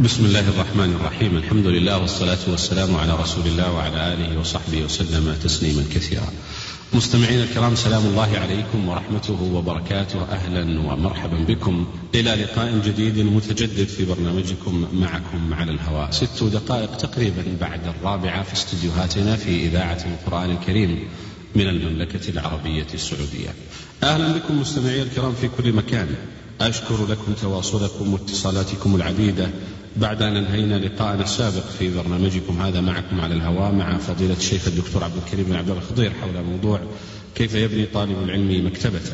بسم الله الرحمن الرحيم. الحمد لله والصلاة والسلام على رسول الله وعلى آله وصحبه وسلم تسليما كثيرا. مستمعينا الكرام سلام الله عليكم ورحمته وبركاته. أهلا ومرحبا بكم إلى لقاء جديد متجدد في برنامجكم معكم على الهواء. ست دقائق تقريبا بعد الرابعة في استديوهاتنا في إذاعة القرآن الكريم من المملكة العربية السعودية. أهلا بكم مستمعي الكرام في كل مكان. أشكر لكم تواصلكم واتصالاتكم العديدة بعد أن أنهينا لقاءنا السابق في برنامجكم هذا معكم على الهواء مع فضيلة الشيخ الدكتور عبد الكريم بن عبد الخضير حول موضوع كيف يبني طالب العلم مكتبته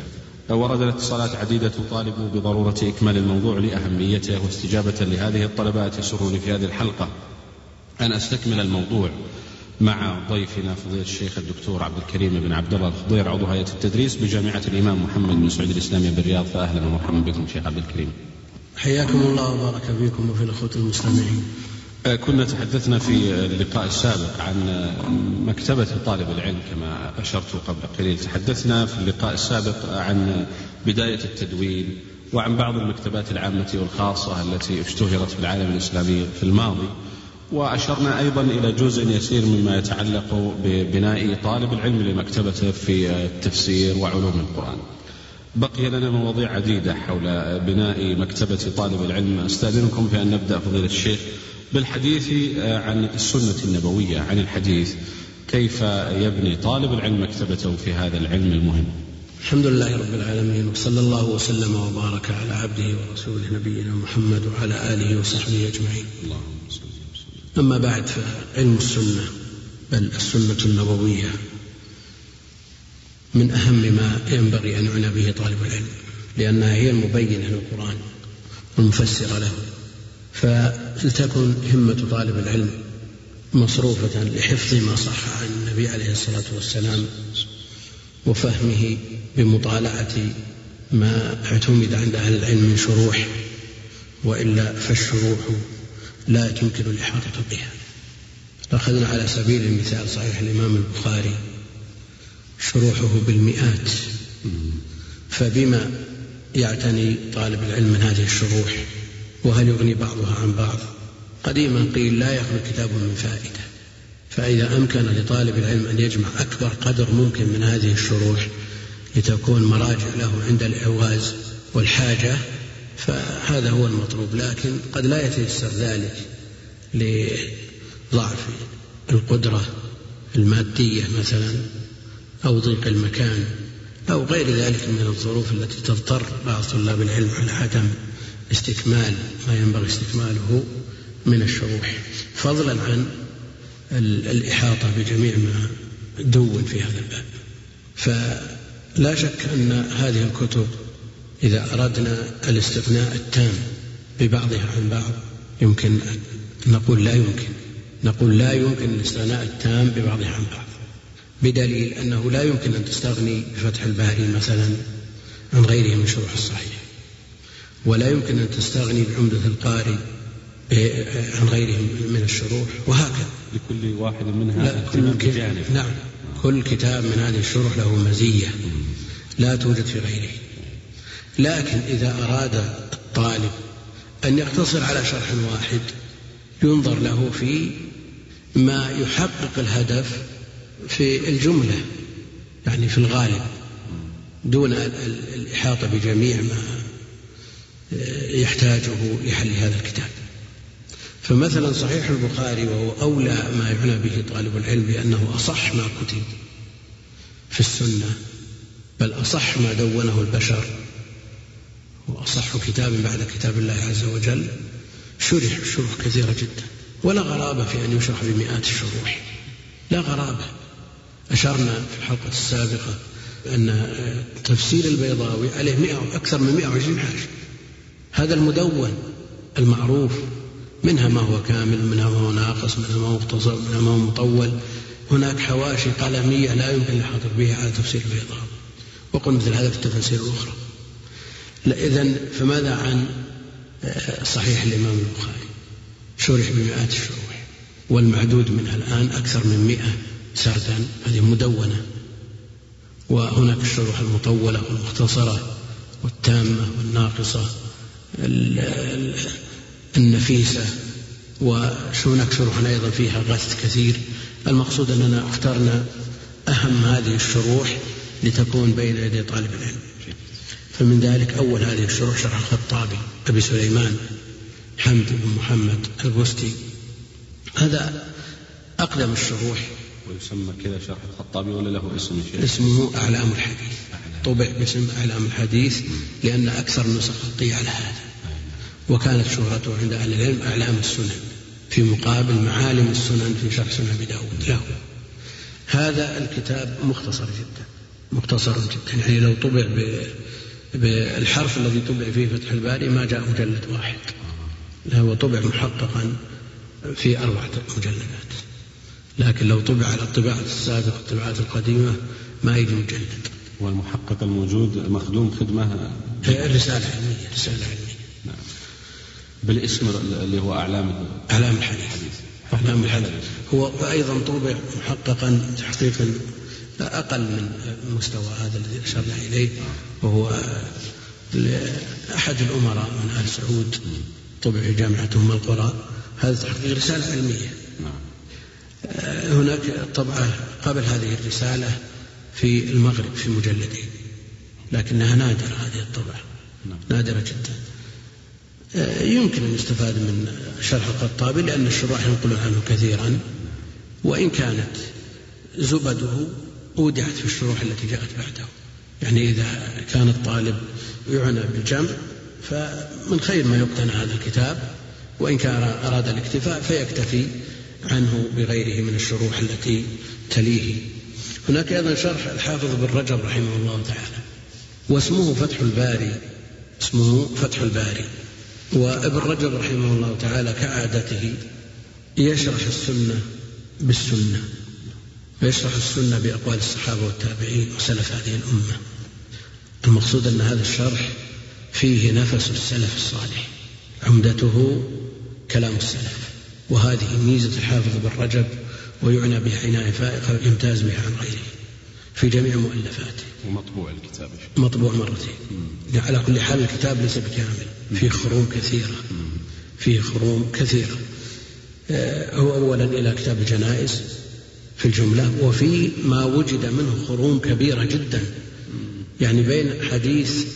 ورد الاتصالات عديدة تطالب بضرورة إكمال الموضوع لأهميته واستجابة لهذه الطلبات يسرني في هذه الحلقة أن أستكمل الموضوع مع ضيفنا فضيلة الشيخ الدكتور عبد الكريم بن عبد الله الخضير عضو هيئة التدريس بجامعة الإمام محمد بن سعود الإسلامية بالرياض فأهلا ومرحبا بكم شيخ عبد الكريم. حياكم الله وبارك فيكم وفي الأخوة المستمعين. آه، كنا تحدثنا في اللقاء السابق عن مكتبة طالب العلم كما أشرت قبل قليل. تحدثنا في اللقاء السابق عن بداية التدوين وعن بعض المكتبات العامة والخاصة التي اشتهرت في العالم الإسلامي في الماضي. وأشرنا أيضا إلى جزء يسير مما يتعلق ببناء طالب العلم لمكتبته في التفسير وعلوم القرآن. بقي لنا مواضيع عديدة حول بناء مكتبة طالب العلم. أستأذنكم في أن نبدأ فضيلة الشيخ بالحديث عن السنة النبوية عن الحديث كيف يبني طالب العلم مكتبته في هذا العلم المهم. الحمد لله رب العالمين وصلى الله وسلم وبارك على عبده ورسوله نبينا محمد وعلى آله وصحبه أجمعين. اللهم صل أما بعد فعلم السنة بل السنة النبوية. من أهم ما ينبغي أن يعنى به طالب العلم لأنها هي المبينة للقرآن والمفسرة له. فلتكن همة طالب العلم مصروفة لحفظ ما صح عن النبي عليه الصلاة والسلام وفهمه بمطالعة ما اعتمد عند أهل العلم من شروح وإلا فالشروح لا يمكن الإحاطة بها. أخذنا على سبيل المثال صحيح الإمام البخاري شروحه بالمئات. فبما يعتني طالب العلم من هذه الشروح؟ وهل يغني بعضها عن بعض؟ قديما قيل لا يخلو كتاب من فائدة. فإذا أمكن لطالب العلم أن يجمع أكبر قدر ممكن من هذه الشروح لتكون مراجع له عند الإعواز والحاجة فهذا هو المطلوب. لكن قد لا يتيسر ذلك لضعف القدرة المادية مثلا. أو ضيق المكان أو غير ذلك من الظروف التي تضطر بعض طلاب العلم على عدم استكمال ما ينبغي استكماله من الشروح. فضلا عن الإحاطة بجميع ما دون في هذا الباب. فلا شك أن هذه الكتب إذا أردنا الاستغناء التام ببعضها عن بعض يمكن نقول لا يمكن. نقول لا يمكن الاستغناء التام ببعضها عن بعض. بدليل أنه لا يمكن أن تستغني بفتح الباري مثلا عن غيره من شروح الصحيح ولا يمكن أن تستغني بعمدة القاري عن غيره من الشروح وهكذا. لكل واحد منها لا كل نعم. كل كتاب من هذه الشروح له مزية لا توجد في غيره. لكن إذا أراد الطالب أن يقتصر على شرح واحد ينظر له في ما يحقق الهدف في الجملة يعني في الغالب دون الإحاطة بجميع ما يحتاجه لحل هذا الكتاب. فمثلا صحيح البخاري وهو أولى ما يعنى به طالب العلم بأنه أصح ما كتب في السنة بل أصح ما دونه البشر وأصح كتاب بعد كتاب الله عز وجل شرح شروح كثيرة جدا. ولا غرابة في أن يشرح بمئات الشروح. لا غرابة. أشرنا في الحلقة السابقة أن تفسير البيضاوي عليه مئة أكثر من 120 حاشية هذا المدون المعروف منها ما هو كامل منها ما هو ناقص منها ما هو مختصر منها ما هو مطول. هناك حواشي قلمية لا يمكن الحاضر بها على تفسير البيضاوي. وقل مثل هذا في التفاسير الأخرى. إذا فماذا عن آه، صحيح الإمام البخاري؟ شرح بمئات الشروح والمعدود منها الآن أكثر من مئة. سردا هذه مدونة. وهناك الشروح المطولة والمختصرة والتامة والناقصة النفيسة وشو شروح أيضا فيها غث كثير. المقصود أننا اخترنا أهم هذه الشروح لتكون بين يدي طالب العلم. فمن ذلك أول هذه الشروح شرح الخطابي أبي سليمان حمد بن محمد البستي هذا أقدم الشروح. ويسمى كذا شرح الخطابي ولا له اسم شيء؟ اسمه أعلام الحديث. طبع باسم أعلام الحديث لأن أكثر النسخ خطية على هذا. وكانت شهرته عند أهل العلم أعلام السنن في مقابل معالم السنن في شرح سنن أبي داود. له هذا الكتاب مختصر جدا مختصر جدا. يعني لو طبع بالحرف الذي طبع فيه فتح الباري ما جاء مجلد واحد. هو طبع محققا في أربعة مجلدات. لكن لو طبع على الطباعة السابقة الطباعات القديمة ما يجي مجلد والمحقق الموجود مخدوم خدمة؟ رسالة علمية رسالة علمية. نعم. بالاسم اللي هو أعلام أعلام الحديث. أعلام الحديث. هو أيضا طبع محققا تحقيقا أقل من المستوى هذا الذي أشرنا إليه وهو أحد الأمراء من آل سعود. طبع في جامعة أم القرى. هذا تحقيق رسالة علمية. نعم. هناك طبعة قبل هذه الرسالة في المغرب في مجلدين لكنها نادرة هذه الطبعة نعم. نادرة جدا يمكن أن يستفاد من شرح الخطابي لأن الشراح ينقلون عنه كثيرا وإن كانت زبده أودعت في الشروح التي جاءت بعده يعني إذا كان الطالب يعنى بالجمع فمن خير ما يقتنى هذا الكتاب وإن كان أراد الاكتفاء فيكتفي عنه بغيره من الشروح التي تليه. هناك أيضا شرح الحافظ بن رجب رحمه الله تعالى واسمه فتح الباري اسمه فتح الباري. وابن رجب رحمه الله تعالى كعادته يشرح السنة بالسنة ويشرح السنة بأقوال الصحابة والتابعين وسلف هذه الأمة. المقصود أن هذا الشرح فيه نفس السلف الصالح عمدته كلام السلف. وهذه ميزة الحافظ بن رجب ويعنى بها عناية فائقة يمتاز بها عن غيره. في جميع مؤلفاته. ومطبوع الكتاب. مطبوع مرتين. على كل حال الكتاب ليس بكامل. فيه خروم كثيرة. فيه خروم كثيرة. آه، هو أولا إلى كتاب الجنائز في الجملة وفي ما وجد منه خروم كبيرة جدا. يعني بين حديث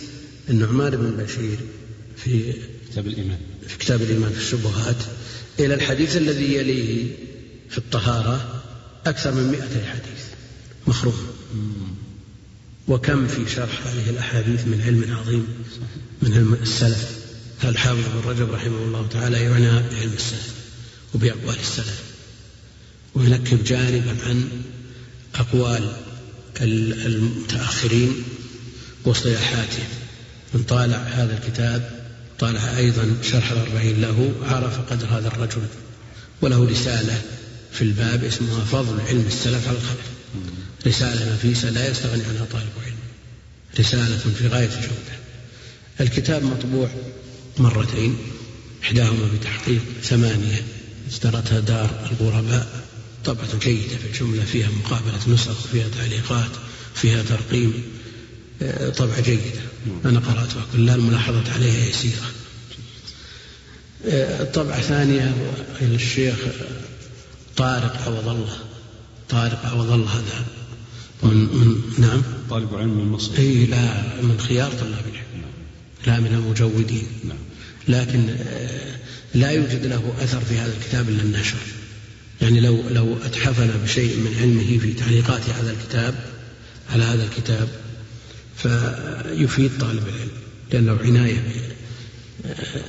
النعمان بن بشير في كتاب الإيمان. في كتاب الإيمان في الشبهات إلى الحديث الذي يليه في الطهارة أكثر من مئة حديث. مخروم وكم في شرح هذه الأحاديث من علم عظيم من علم السلف. الحافظ بن رجب رحمه الله تعالى يعنى بعلم السلف وبأقوال السلف. وينكب جانبا عن أقوال المتأخرين واصطلاحاتهم من طالع هذا الكتاب طالع أيضا شرح الأربعين له عرف قدر هذا الرجل وله رسالة في الباب اسمها فضل علم السلف على الخلف رسالة نفيسة لا يستغني عنها طالب علم. رسالة في غاية الجودة الكتاب مطبوع مرتين إحداهما بتحقيق ثمانية اشترتها دار الغرباء. طبعة جيدة في الجملة فيها مقابلة نسخ فيها تعليقات فيها ترقيم. طبعة جيدة أنا قرأتها كلها الملاحظات عليها يسيرة آه، طبعة ثانية للشيخ طارق عوض الله. طارق عوض الله هذا. من, من نعم. طالب علم من مصر. إي لا من خيار طلاب العلم. لا من المجودين. نعم. لكن لا يوجد له أثر في هذا الكتاب إلا النشر. يعني لو لو أتحفنا بشيء من علمه في تعليقات هذا الكتاب على هذا الكتاب فيفيد طالب العلم لأن له عناية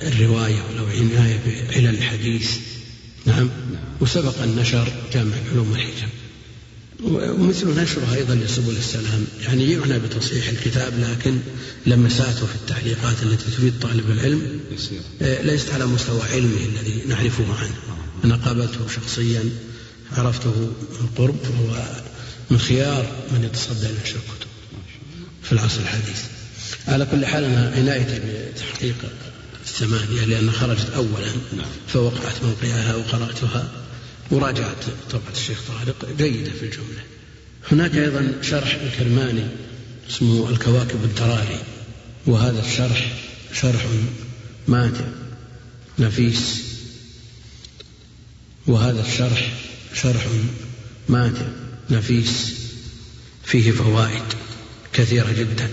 بالرواية ولو عناية بعلل الحديث. نعم. وسبق أن نشر جامع العلوم والحكم ومثل نشره أيضا لسبل السلام. يعني يعنى بتصحيح الكتاب لكن لمساته في التعليقات التي تفيد طالب العلم آه، ليست على مستوى علمه الذي نعرفه عنه. أنا قابلته شخصيا عرفته من قرب وهو من خيار من يتصدى لنشر الكتب في العصر الحديث. على كل حال أنا عنايتي بتحقيق الثمانية لأن خرجت أولا نعم. فوقعت موقعها وقرأتها وراجعت طبعة الشيخ طارق جيدة في الجملة. هناك أيضا شرح الكرماني اسمه الكواكب الدراري وهذا الشرح شرح ماتع نفيس. وهذا الشرح شرح ماتع نفيس فيه فوائد. كثيرة جدا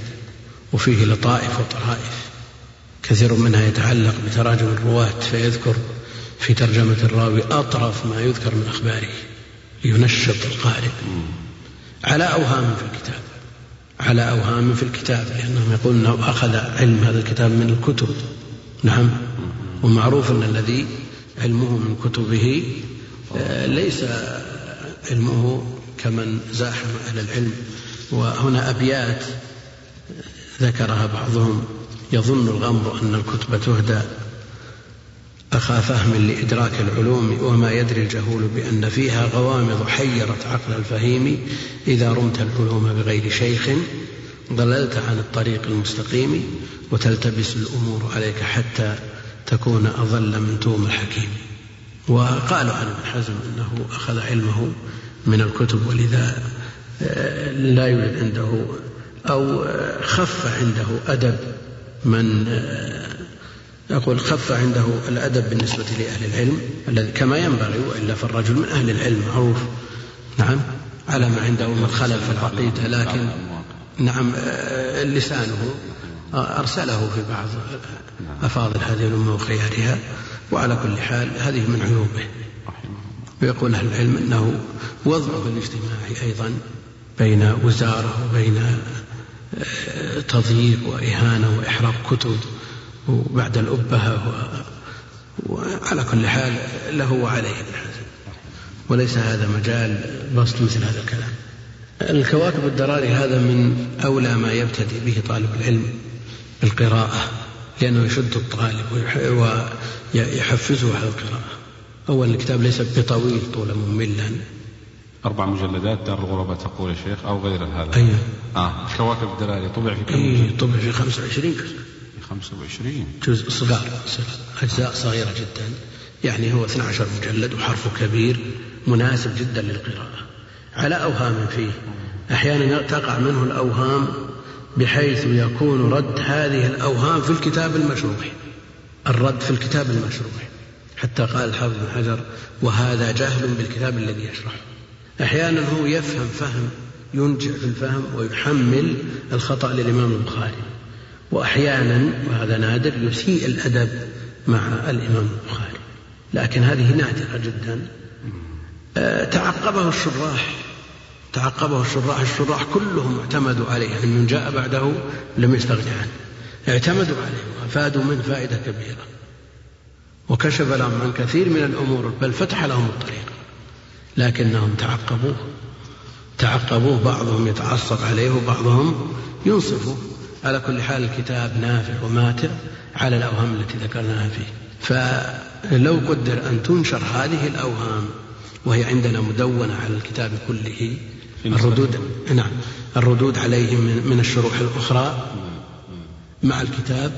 وفيه لطائف وطرائف. كثير منها يتعلق بتراجم الرواة فيذكر في ترجمة الراوي أطرف ما يذكر من أخباره لينشط القارئ. على أوهام في الكتاب على أوهام في الكتاب لأنهم يقولون أنه أخذ علم هذا الكتاب من الكتب. نعم. ومعروف أن الذي علمه من كتبه آه، ليس علمه كمن زاحم أهل العلم. وهنا أبيات ذكرها بعضهم. يظن الغمر أن الكتب تهدى أخا فهم لإدراك العلوم وما يدري الجهول بأن فيها غوامض حيرت عقل الفهيم إذا رمت العلوم بغير شيخ. ضللت عن الطريق المستقيم وتلتبس الأمور عليك حتى تكون أضل من توم الحكيم. وقالوا عن ابن حزم أنه أخذ علمه من الكتب ولذا لا يوجد عنده أو خف عنده أدب من يقول خف عنده الأدب بالنسبة لأهل العلم الذي كما ينبغي وإلا فالرجل من أهل العلم معروف. نعم. على ما عنده من خلل في العقيدة لكن نعم لسانه أرسله في بعض أفاضل هذه الأمة وخيارها. وعلى كل حال هذه من عيوبه. ويقول أهل العلم أنه وضعه الاجتماعي أيضا بين وزارة وبين آه، تضييق وإهانة وإحراق كتب وبعد الأبهة وعلى كل حال له وعليه. وليس هذا مجال بسط مثل هذا الكلام. الكواكب الدراري هذا من أولى ما يبتدئ به طالب العلم بالقراءة لأنه يشد الطالب ويحفزه على القراءة. أول الكتاب ليس بطويل طولا مملا. أربع مجلدات دار الغرباء تقول يا شيخ أو غير هذا. أيوه آه كواكب الدلالي طبع في كم؟ أيه طبع في 25 جزء في 25 جزء صغار أجزاء صغيرة جدا. يعني هو 12 مجلد وحرفه كبير مناسب جدا للقراءة. على أوهام فيه. أحيانا تقع منه الأوهام بحيث يكون رد هذه الأوهام في الكتاب المشروح الرد في الكتاب المشروح حتى قال الحافظ بن حجر وهذا جهل بالكتاب الذي يشرحه أحيانا هو يفهم فهم ينجع في الفهم ويحمل الخطأ للإمام البخاري. وأحيانا وهذا نادر يسيء الأدب مع الإمام البخاري. لكن هذه نادرة جدا. آه، تعقبه الشراح. تعقبه الشراح. الشراح كلهم اعتمدوا عليه. يعني من جاء بعده لم يستغني عنه. اعتمدوا عليه وأفادوا منه فائدة كبيرة. وكشف لهم عن كثير من الأمور بل فتح لهم الطريق. لكنهم تعقبوه تعقبوه بعضهم يتعصب عليه وبعضهم ينصفه. على كل حال الكتاب نافع وماتع على الأوهام التي ذكرناها فيه. فلو قدر أن تنشر هذه الأوهام وهي عندنا مدونة على الكتاب كله الردود نعم الردود عليه من الشروح الأخرى مع الكتاب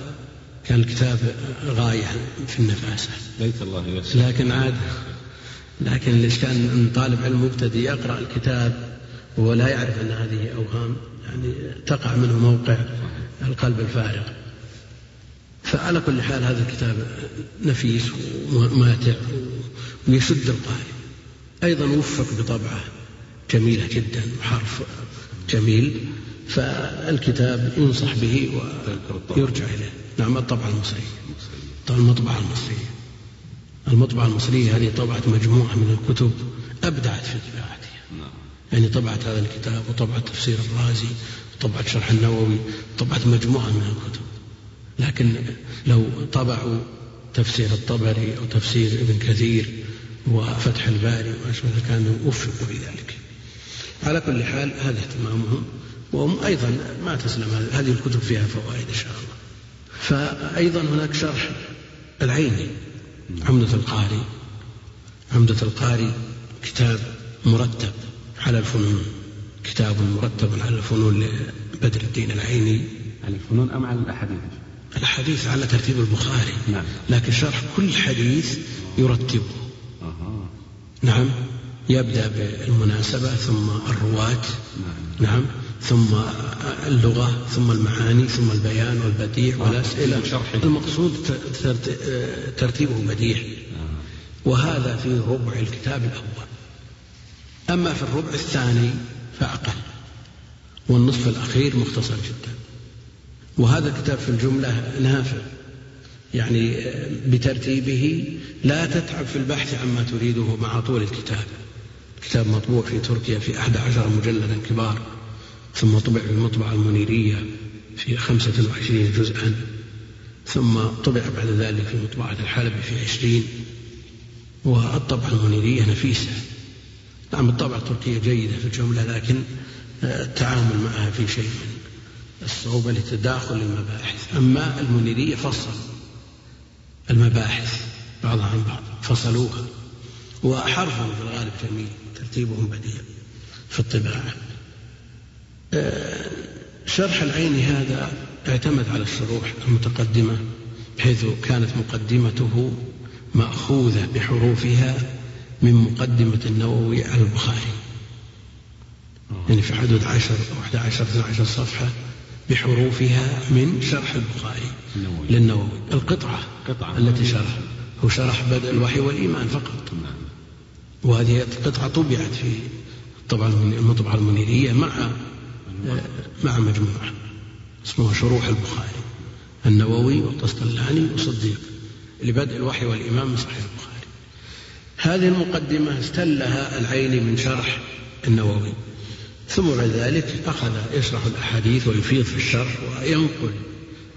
كان الكتاب غاية في النفاسة ليت الله يسر لكن عاد لكن الإشكال أن طالب علم مبتدئ يقرأ الكتاب وهو لا يعرف أن هذه أوهام يعني تقع منه موقع القلب الفارغ. فعلى كل حال هذا الكتاب نفيس وماتع ويشد القارئ أيضا وفق بطبعة جميلة جدا وحرف جميل فالكتاب ينصح به ويرجع إليه. نعم الطبعة المصرية. المطبعة المصرية. المطبعة المصرية هذه طبعت مجموعة من الكتب أبدعت في طباعتها نعم. يعني طبعت هذا الكتاب وطبعت تفسير الرازي وطبعت شرح النووي وطبعت مجموعة من الكتب. لكن لو طبعوا تفسير الطبري أو تفسير ابن كثير وفتح الباري وأشبه كانوا وفقوا في ذلك على كل حال هذا اهتمامهم. وهم أيضا ما تسلم هذه الكتب فيها فوائد إن شاء الله. فأيضا هناك شرح العيني. عمدة القاري عمدة القاري كتاب مرتب على الفنون. كتاب مرتب على الفنون لبدر الدين العيني. على الفنون أم على الأحاديث؟ الحديث على ترتيب البخاري. نعم. لكن شرح كل حديث يرتبه أه. نعم. يبدأ بالمناسبة ثم الرواة. نعم. نعم. ثم اللغة ثم المعاني ثم البيان والبديع آه. والأسئلة المقصود ترتيبه بديع. وهذا في ربع الكتاب الأول. أما في الربع الثاني فأقل. والنصف الأخير مختصر جدا. وهذا الكتاب في الجملة نافع. يعني بترتيبه لا تتعب في البحث عما تريده مع طول الكتاب. كتاب مطبوع في تركيا في أحد عشر مجلدا كبار. ثم طبع في المطبعة المنيرية في خمسة وعشرين جزءا ثم طبع بعد ذلك في مطبعة الحلبي في عشرين والطبعة المنيرية نفيسة. نعم الطبعة التركية جيدة في الجملة لكن التعامل معها في شيء من الصعوبة لتداخل المباحث أما المنيرية فصل المباحث بعضها عن بعض فصلوها وحرفهم في الغالب جميل ترتيبهم بديع في الطباعة. آه، شرح العين هذا اعتمد على الشروح المتقدمة بحيث كانت مقدمته مأخوذة بحروفها من مقدمة النووي على البخاري. يعني في حدود عشر أو أحد عشر اثنى عشر صفحة بحروفها من شرح البخاري. للنووي. القطعة قطعة. التي شرح. هو شرح بدء الوحي والإيمان فقط. نعم. وهذه قطعة طبعت في طبعا المطبعة المنيرية مع مع مجموعة اسمها شروح البخاري النووي والقسطلاني وصديق لبدء الوحي والإيمان من صحيح البخاري. هذه المقدمة استلها العيني من شرح النووي. ثم بعد ذلك أخذ يشرح الأحاديث ويفيض في الشرح وينقل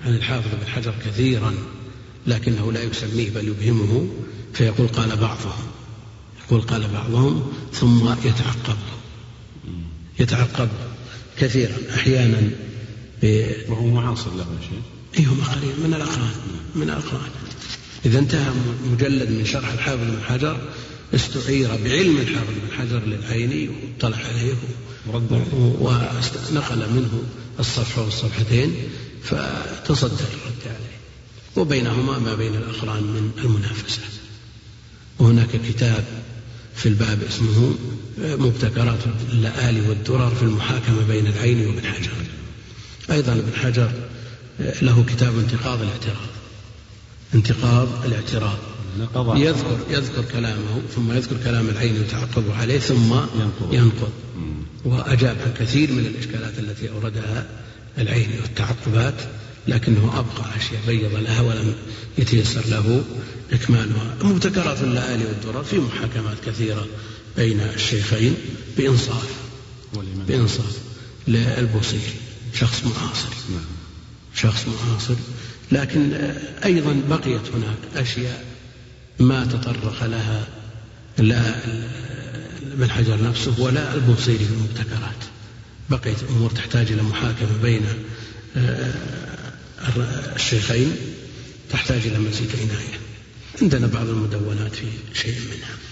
عن الحافظ بن حجر كثيرا لكنه لا يسميه بل يبهمه فيقول قال بعضهم. يقول قال بعضهم ثم يتعقب. يتعقب. كثيرا أحيانا وهو معاصر له شيء اي هو قريب من الأقران من الأقران. إذا انتهى مجلد من شرح الحافظ بن حجر استعير بعلم الحافظ بن حجر للعيني واطلع عليه ونقل منه الصفحة والصفحتين فتصدر الرد عليه. وبينهما ما بين الأقران من المنافسة. وهناك كتاب في الباب اسمه مبتكرات اللآلي والدرر في المحاكمة بين العين وابن حجر. أيضا ابن حجر له كتاب انتقاض الاعتراض. انتقاض الاعتراض. يذكر يذكر كلامه ثم يذكر كلام العين ويتعقب عليه ثم ينقض. وأجاب عن كثير من الإشكالات التي أوردها العين والتعقبات لكنه أبقى أشياء بيض لها ولم يتيسر له إكمالها. مبتكرات اللآلي والدرر في محاكمات كثيرة. بين الشيخين بإنصاف بإنصاف للبوصيري شخص معاصر. شخص معاصر. لكن أيضا بقيت هناك أشياء ما تطرق لها لا ابن حجر نفسه ولا البوصيري في المبتكرات. بقيت أمور تحتاج إلى محاكمة بين آه، الشيخين تحتاج إلى مزيد عناية عندنا بعض المدونات في شيء منها.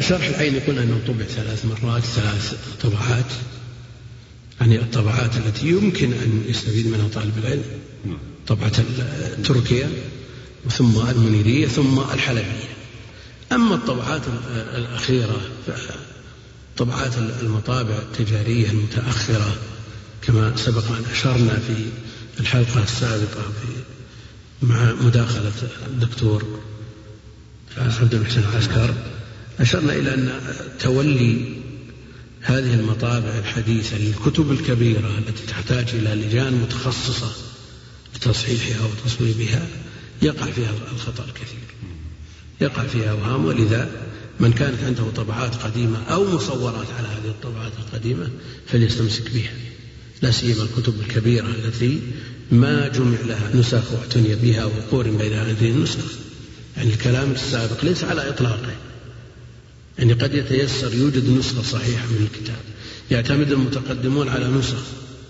شرح العين يقول أنه طبع ثلاث مرات ثلاث طبعات. يعني الطبعات التي يمكن أن يستفيد منها طالب العلم. طبعة تركيا ثم المنيرية ثم الحلبية. أما الطبعات الأخيرة طبعات المطابع التجارية المتأخرة كما سبق أن أشرنا في الحلقة السابقة في مع مداخلة الدكتور عبد المحسن العسكر. أشرنا إلى أن تولي هذه المطابع الحديثة للكتب الكبيرة التي تحتاج إلى لجان متخصصة لتصحيحها وتصويبها يقع فيها الخطأ الكثير. يقع فيها أوهام ولذا من كانت عنده طبعات قديمة أو مصورات على هذه الطبعات القديمة فليستمسك بها. لا سيما الكتب الكبيرة التي ما جمع لها نسخ واعتني بها وقورن بين هذه النسخ. يعني الكلام السابق ليس على إطلاقه. يعني قد يتيسر يوجد نسخة صحيحة من الكتاب. يعتمد المتقدمون على نسخ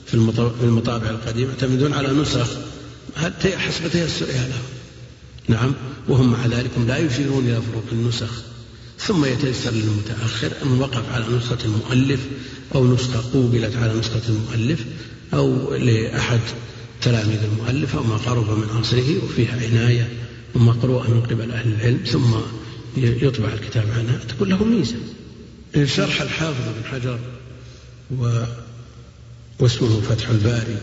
في المطابع القديمة يعتمدون على نسخ حسب تيسرها لهم نعم وهم مع ذلك لا يشيرون إلى فروق النسخ. ثم يتيسر للمتأخر أن وقف على نسخة المؤلف أو نسخة قوبلت على نسخة المؤلف أو لأحد تلاميذ المؤلف أو ما قرب من عصره وفيها عناية ومقروءة من قبل أهل العلم. ثم يطبع الكتاب عنها تكون له ميزة. شرح الحافظ بن حجر و واسمه فتح الباري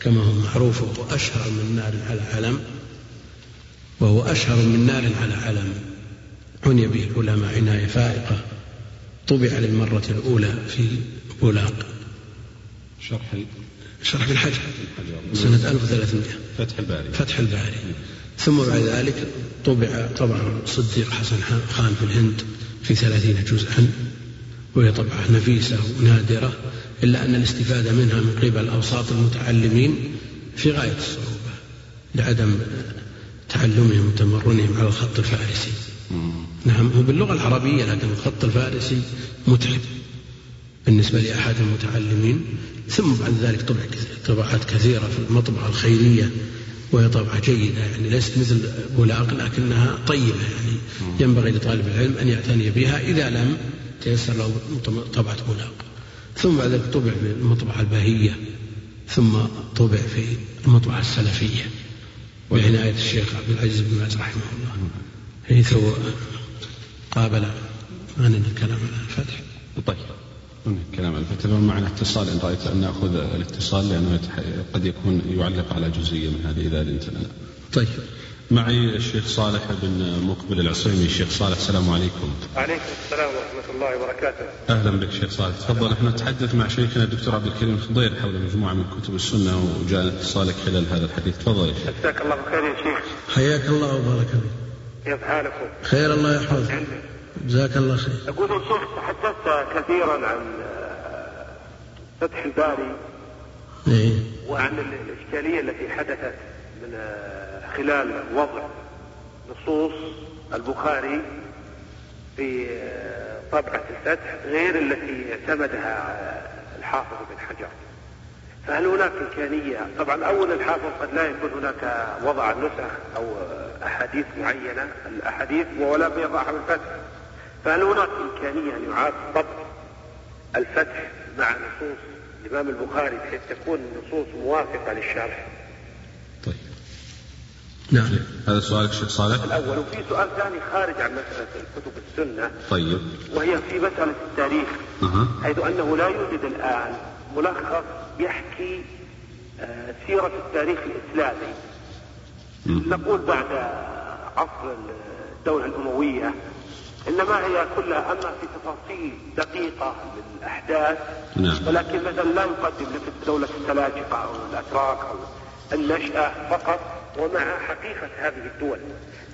كما هو معروف وهو أشهر من نار على علم وهو أشهر من نار على علم عني به العلماء عناية فائقة. طبع للمرة الأولى في بولاق. شرح شرح ابن حجر. سنة 1300 فتح الباري. فتح الباري. ثم بعد ذلك طبع طبعا صديق حسن خان في الهند في ثلاثين جزءا وهي طبعة نفيسة ونادرة إلا أن الاستفادة منها من قبل أوساط المتعلمين في غاية الصعوبة لعدم تعلمهم وتمرنهم على الخط الفارسي. نعم هو باللغة العربية لكن الخط الفارسي متعب بالنسبة لأحد المتعلمين ثم بعد ذلك طبع طبعات كثيرة في المطبعة الخيرية وهي طبعة جيدة يعني ليست مثل بولاق لكنها طيبة يعني ينبغي لطالب العلم أن يعتني بها إذا لم تيسر له طبعة بولاق. ثم بعد ذلك طبع في المطبعة البهية ثم طبع في المطبعة السلفية بعناية الشيخ عبد العزيز بن باز رحمه الله. حيث قابل ما الكلام على الفتح. طيب. كلام الفتح معنا اتصال إن رأيت أن نأخذ الاتصال لأنه قد يكون يعلق على جزئية من هذه إذا اذنت لنا. طيب. معي الشيخ صالح بن مقبل العصيمي. الشيخ صالح السلام عليكم. وعليكم السلام ورحمة الله وبركاته. أهلا بك شيخ صالح. تفضل. إحنا نتحدث مع شيخنا الدكتور عبد الكريم الخضير حول مجموعة من كتب السنة وجاء اتصالك خلال هذا الحديث. تفضل يا شيخ. جزاك الله بخير يا شيخ. حياك الله وبارك فيك. كيف حالكم؟ خير الله يحفظك. جزاك الله خير. أقول شيخ تحدثت كثيرا عن فتح الباري إيه؟ وعن الإشكالية التي حدثت من خلال وضع نصوص البخاري في طبعة الفتح غير التي اعتمدها الحافظ بن حجر. فهل هناك إمكانية؟ طبعا أول الحافظ قد لا يكون هناك وضع النسخ أو أحاديث معينة. الأحاديث ولا يضعها بالفتح فهل هناك إمكانية أن يعاد طبع الفتح مع نصوص الإمام البخاري بحيث تكون النصوص موافقة للشرح. طيب. نعم. هذا سؤالك شيخ صالح؟ الأول وفي سؤال ثاني خارج عن مسألة كتب السنة. طيب. وهي في مسألة التاريخ أه. حيث أنه لا يوجد الآن ملخص يحكي آه، سيرة التاريخ الإسلامي. نقول بعد عصر الدولة الأموية إنما هي كلها أما في تفاصيل دقيقة للأحداث نعم. ولكن مثلا لا يقدم لك دولة السلاجقة أو الأتراك أو النشأة فقط ومع حقيقة هذه الدول.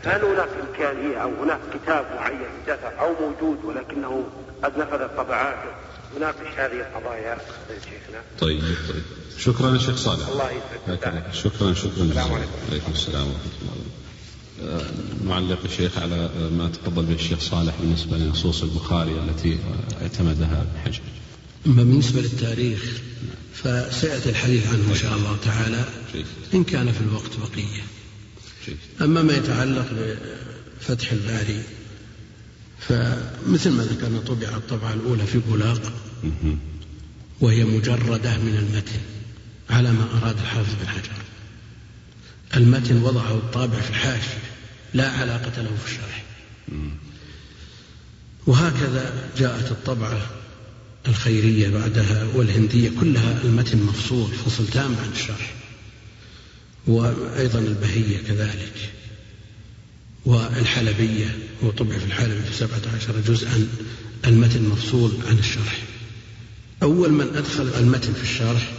فهل هناك إمكانية أو هناك كتاب معين دفع أو موجود ولكنه قد نفذت طبعاته يناقش هذه القضايا شيخنا؟ طيب طيب. شكرا شيخ صالح. الله يسعدك. شكرا شكرا. السلام عليكم. وعليكم السلام ورحمة الله. نعلق الشيخ على ما تفضل به الشيخ صالح بالنسبة لنصوص البخاري التي اعتمدها ابن حجر. أما بالنسبة للتاريخ فسيأتي الحديث عنه إن شاء الله تعالى إن كان في الوقت بقية. أما ما يتعلق بفتح الباري فمثل ما ذكرنا طبع الطبعة الأولى في بولاق وهي مجردة من المتن على ما أراد الحافظ بن حجر. المتن وضعه الطابع في الحاشية. لا علاقة له في الشرح وهكذا جاءت الطبعة الخيرية بعدها والهندية كلها المتن مفصول فصل تام عن الشرح وأيضا البهية كذلك. والحلبية هو طبع في الحلبي في سبعة عشر جزءا المتن مفصول عن الشرح أول من أدخل المتن في الشرح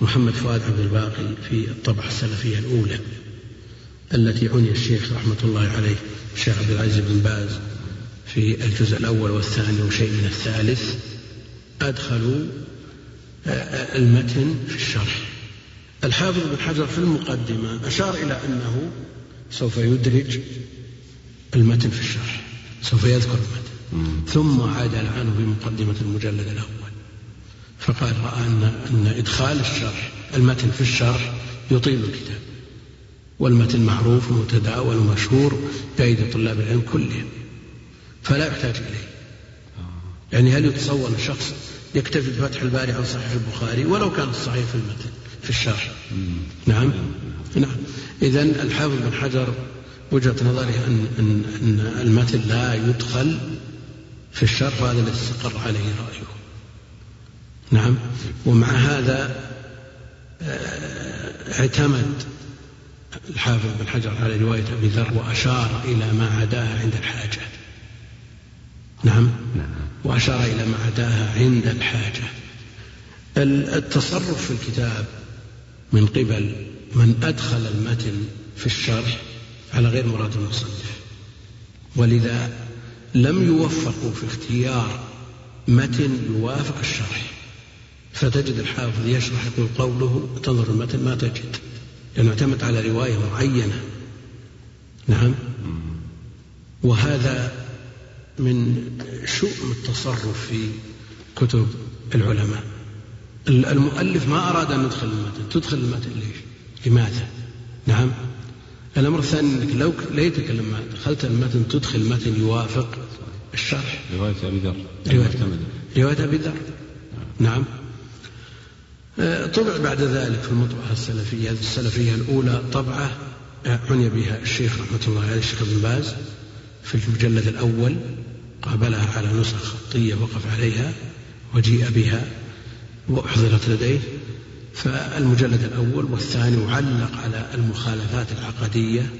محمد فؤاد عبد الباقي في الطبعة السلفية الأولى. التي عني الشيخ رحمة الله عليه الشيخ عبد العزيز بن باز في الجزء الأول والثاني وشيء من الثالث أدخلوا آه، المتن في الشرح. الحافظ بن حجر في المقدمة أشار إلى أنه سوف يدرج المتن في الشرح سوف يذكر المتن. ثم عاد عنه في مقدمة المجلد الأول. فقال رأى أن, أن إدخال الشرح المتن في الشرح يطيل الكتاب. والمتن معروف ومتداول ومشهور بأيدي طلاب العلم كلهم فلا يحتاج إليه. يعني هل يتصور شخص يكتفي بفتح الباري عن صحيح البخاري ولو كان الصحيح في المتن في الشرح؟ نعم. نعم. إذا الحافظ بن حجر وجهة نظره أن, أن, أن المتن لا يدخل في الشرح وهذا الذي استقر عليه رأيه. نعم. ومع هذا آه، اعتمد الحافظ بن حجر على رواية أبي ذر وأشار إلى ما عداها عند الحاجة. نعم؟ وأشار إلى ما عداها عند الحاجة. التصرف في الكتاب من قبل من أدخل المتن في الشرح على غير مراد المصنف ولذا لم يوفقوا في اختيار متن يوافق الشرح. فتجد الحافظ يشرح يقول قوله تنظر المتن ما تجد. لأنه اعتمد على رواية معينة. نعم. وهذا من شؤم التصرف في كتب العلماء. المؤلف ما أراد أن يدخل المتن. تدخل المتن ليش؟ لماذا؟ نعم. الأمر الثاني أنك لو ليتك لما دخلت المتن تدخل متن يوافق الشرح. رواية أبي ذر. رواية, أبي ذر. نعم. طبع بعد ذلك في المطبعة السلفية هذه السلفية الأولى طبعة آه، عني بها الشيخ رحمة الله عليه الشيخ ابن باز في المجلد الأول قابلها على نسخ خطية وقف عليها وجيء بها وأحضرت لديه. فالمجلد الأول والثاني وعلق على المخالفات العقدية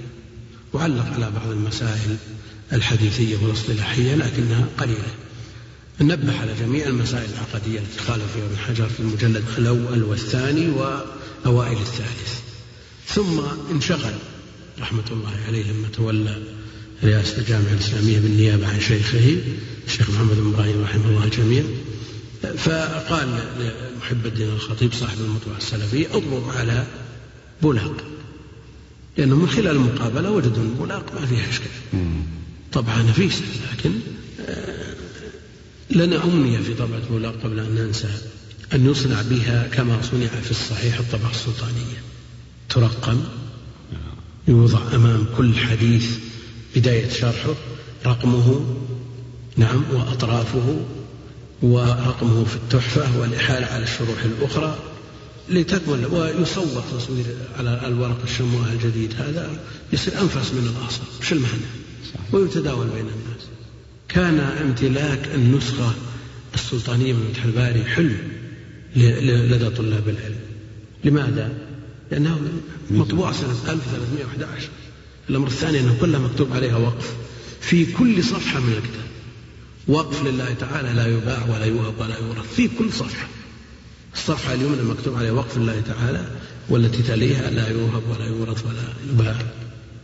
وعلق على بعض المسائل الحديثية والأصطلاحية لكنها قليلة. نبه على جميع المسائل العقدية التي خالف فيها ابن حجر في المجلد الأول والثاني وأوائل الثالث. ثم انشغل رحمة الله عليه لما تولى رئاسة الجامعة الإسلامية بالنيابة عن شيخه الشيخ محمد بن إبراهيم رحمه الله الجميع فقال لمحب الدين الخطيب صاحب المطبعة السلفية اضرب على بولاق لأنه من خلال المقابلة وجدوا أن بولاق ما فيها إشكال. طبعا نفيسة لكن آه، لنا أمنية في طبعة بولاق قبل أن ننسى أن يصنع بها كما صنع في الصحيح الطبعة السلطانية. ترقم يوضع أمام كل حديث بداية شرحه رقمه نعم وأطرافه ورقمه في التحفة والإحالة على الشروح الأخرى لتكمل ويصور تصوير على الورق الشمواه الجديد هذا يصير أنفس من الأصل مش المعنى. ويتداول بين الناس. كان امتلاك النسخة السلطانية من فتح الباري حلم لدى طلاب العلم. لماذا؟ لأنه مطبوع سنة 1311 الأمر الثاني أنه كلها مكتوب عليها وقف. في كل صفحة من الكتاب. وقف لله تعالى لا يباع ولا يوهب ولا يورث. في كل صفحة. الصفحة اليمنى مكتوب عليها وقف لله تعالى والتي تليها لا يوهب ولا يورث ولا يباع.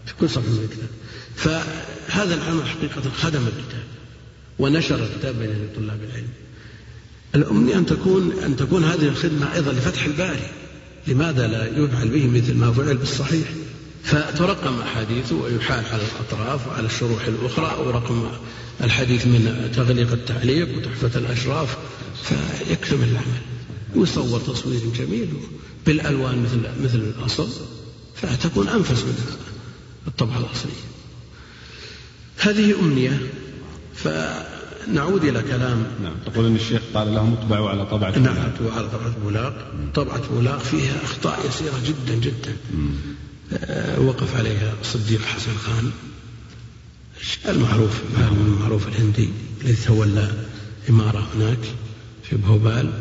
في كل صفحة من الكتاب. فهذا العمل حقيقة خدم الكتاب ونشر الكتاب بين طلاب العلم. الأمنية أن تكون أن تكون هذه الخدمة أيضا لفتح الباري. لماذا لا يفعل به مثل ما فعل بالصحيح؟ فترقم أحاديثه ويحال على الأطراف وعلى الشروح الأخرى أو رقم الحديث من تغليق التعليق وتحفة الأشراف فيكتمل العمل. يصور تصوير جميل بالألوان مثل مثل الأصل فتكون أنفس من الطبعة الأصلية. هذه أمنية فنعود إلى كلام. نعم تقول أن الشيخ قال لهم اطبعوا على طبعة نعم اطبعوا على طبعة بولاق طبعة بولاق فيها أخطاء يسيرة جدا جدا. آه، وقف عليها صديق حسن خان. المعروف المعروف الهندي الذي تولى إمارة هناك في بهوبال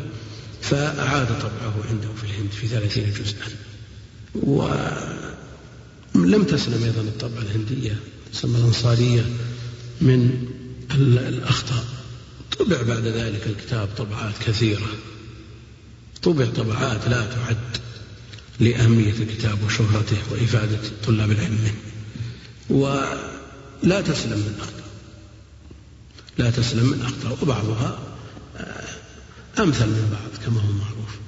فأعاد طبعه عنده في الهند في ثلاثين جزءا. ولم تسلم أيضا الطبعة الهندية. تسمى الأنصارية من الأخطاء. طبع بعد ذلك الكتاب طبعات كثيرة. طبع طبعات لا تعد لأهمية الكتاب وشهرته وإفادة طلاب العلم ولا تسلم من أخطاء. لا تسلم من أخطاء. وبعضها آه، أمثل من بعض كما هو معروف.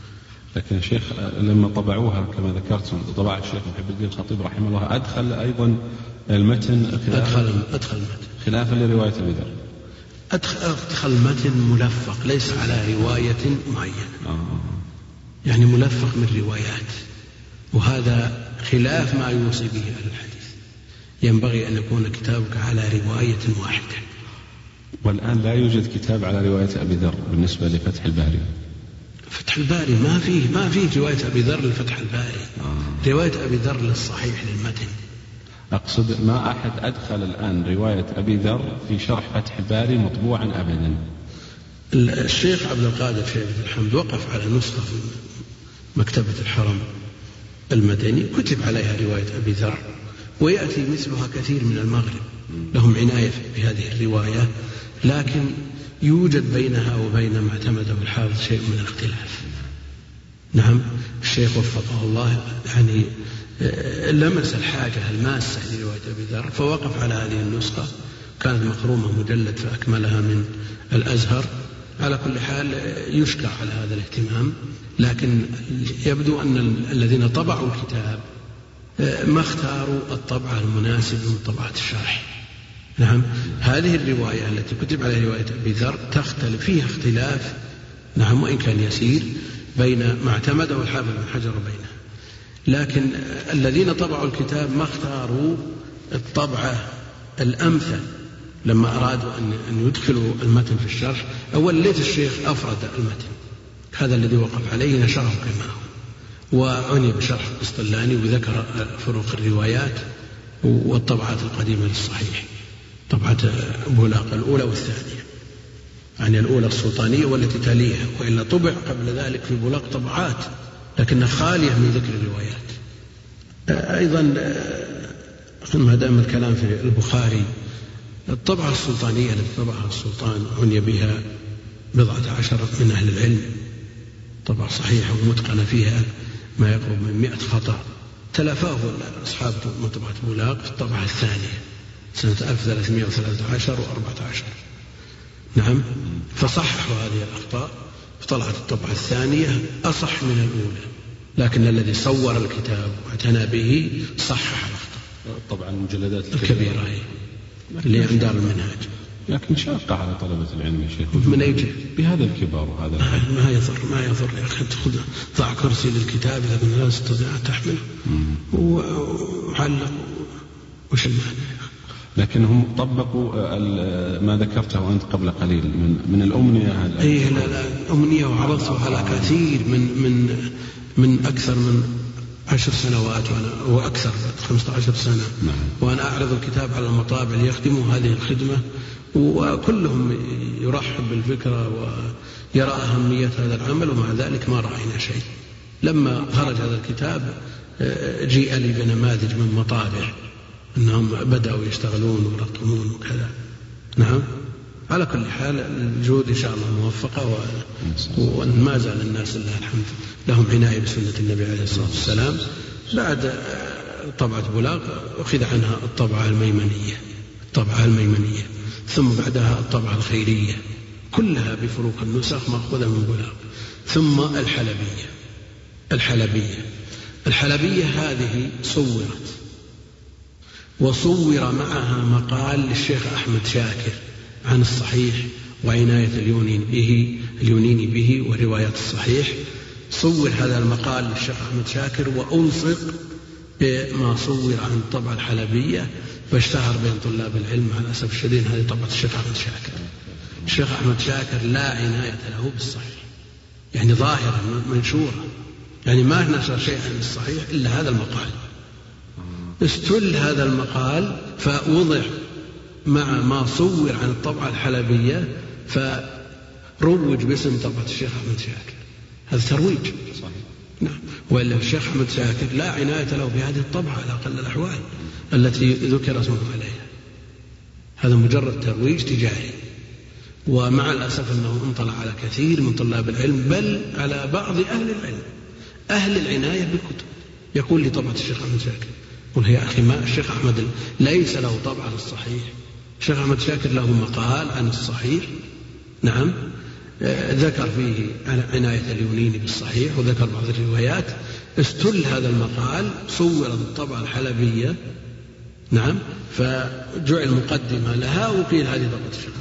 لكن الشيخ لما طبعوها كما ذكرتم طبع الشيخ محب الدين الخطيب رحمه الله أدخل أيضا المتن أدخل أدخل المتن. خلافا لرواية أبي ذر. أدخل المتن ملفق ليس على رواية معينة. آه. يعني ملفق من روايات. وهذا خلاف ما يوصي به أهل الحديث. ينبغي أن يكون كتابك على رواية واحدة. والآن لا يوجد كتاب على رواية أبي ذر بالنسبة لفتح الباري. فتح الباري ما فيه ما فيه رواية أبي ذر لفتح الباري. آه. رواية أبي ذر للصحيح للمتن. أقصد ما أحد أدخل الآن رواية أبي ذر في شرح فتح الباري مطبوعا أبدا. الشيخ عبد القادر شيخ الحمد وقف على نسخة في مكتبة الحرم المدني كتب عليها رواية أبي ذر ويأتي مثلها كثير من المغرب. لهم عناية بهذه الرواية لكن يوجد بينها وبين ما اعتمده الحافظ شيء من الاختلاف. نعم الشيخ وفقه الله يعني لمس الحاجة الماسة لرواية أبي ذر فوقف على هذه النسخة. كانت مخرومة مجلد فأكملها من الأزهر. على كل حال يشكر على هذا الاهتمام. لكن يبدو أن الذين طبعوا الكتاب آه، ما اختاروا الطبعة المناسبة من طبعات الشرح. نعم. هذه الرواية التي كتب عليها رواية أبي ذر تختلف فيها اختلاف نعم وإن كان يسير بين ما اعتمده الحافظ بن حجر وبينها لكن الذين طبعوا الكتاب ما اختاروا الطبعة الأمثل لما أرادوا أن يدخلوا المتن في الشرح. أول ليت الشيخ أفرد المتن. هذا الذي وقف عليه نشره كما هو. وعني بشرح القسطلاني وذكر فروق الروايات والطبعات القديمة للصحيح. طبعة بولاق الأولى والثانية. يعني الأولى السلطانية والتي تليها. وإلا طبع قبل ذلك في بولاق طبعات. لكنها خالية من ذكر الروايات. أيضا ما دام الكلام في البخاري الطبعة السلطانية التي طبعها السلطان عني بها بضعة عشر من أهل العلم. طبعة صحيحة ومتقنة فيها ما يقرب من مئة خطأ. تلافاه أصحاب مطبعة بولاق في الطبعة الثانية سنة 1313 و14 نعم فصححوا هذه الأخطاء. فطلعت الطبعة الثانية أصح من الأولى لكن الذي صور الكتاب واعتنى به صحح الأخطاء. طبعا المجلدات الكبيرة, الكبيرة اللي عند دار المنهاج. لكن شاقة على طلبة العلم يا شيخ. من أي جهة؟ بهذا الكبار وهذا الحجم ما يضر ما يضر يا أخي. تأخذ ضع كرسي للكتاب إذا لا تستطيع أن تحمله. وعلق وش المانع؟ لكنهم طبقوا ما ذكرته أنت قبل قليل من من الأمنية أي لا لا الأمنية وعرضته على كثير من من من أكثر من عشر سنوات وأنا وأكثر 15 سنة. نعم. وأنا أعرض الكتاب على المطابع ليخدموا هذه الخدمة وكلهم يرحب بالفكرة ويرى أهمية هذا العمل ومع ذلك ما رأينا شيء. لما خرج هذا الكتاب آه، جيء لي بنماذج من مطابع. أنهم بدأوا يشتغلون ويرقمون وكذا. نعم. على كل حال الجهود إن شاء الله موفقة وما زال الناس لله الحمد. لهم عناية بسنة النبي عليه الصلاة والسلام. بعد طبعة بولاق أخذ عنها الطبعة الميمنية. الطبعة الميمنية. ثم بعدها الطبعة الخيرية. كلها بفروق النسخ مأخوذة من بولاق ثم الحلبية. الحلبية. الحلبية هذه صورت. وصور معها مقال للشيخ أحمد شاكر عن الصحيح وعناية اليونين به اليونين به ورواية الصحيح. صور هذا المقال للشيخ أحمد شاكر وألصق بما صور عن الطبعة الحلبية فاشتهر بين طلاب العلم. مع الأسف الشديد هذه طبعة الشيخ أحمد شاكر. الشيخ أحمد شاكر لا عناية له بالصحيح يعني ظاهرة منشورة يعني ما نشر شيئا من الصحيح إلا هذا المقال. استل هذا المقال فوضع مع ما صور عن الطبعة الحلبية فروج باسم طبعة الشيخ أحمد شاكر. هذا ترويج. صحيح نعم. وإلا الشيخ أحمد شاكر لا عناية له بهذه الطبعة على أقل الأحوال التي ذكر اسمه عليها. هذا مجرد ترويج تجاري. ومع الأسف أنه انطلع على كثير من طلاب العلم بل على بعض أهل العلم. أهل العناية بالكتب. يقول لي طبعة الشيخ أحمد شاكر قل يا أخي ما الشيخ أحمد ليس له طبعة الصحيح. الشيخ أحمد شاكر له مقال عن الصحيح. نعم. آه، ذكر فيه عناية اليونيني بالصحيح وذكر بعض الروايات. استل هذا المقال صور الطبعة الحلبية. نعم. فجعل مقدمة لها وقيل هذه طبعة الشيخ.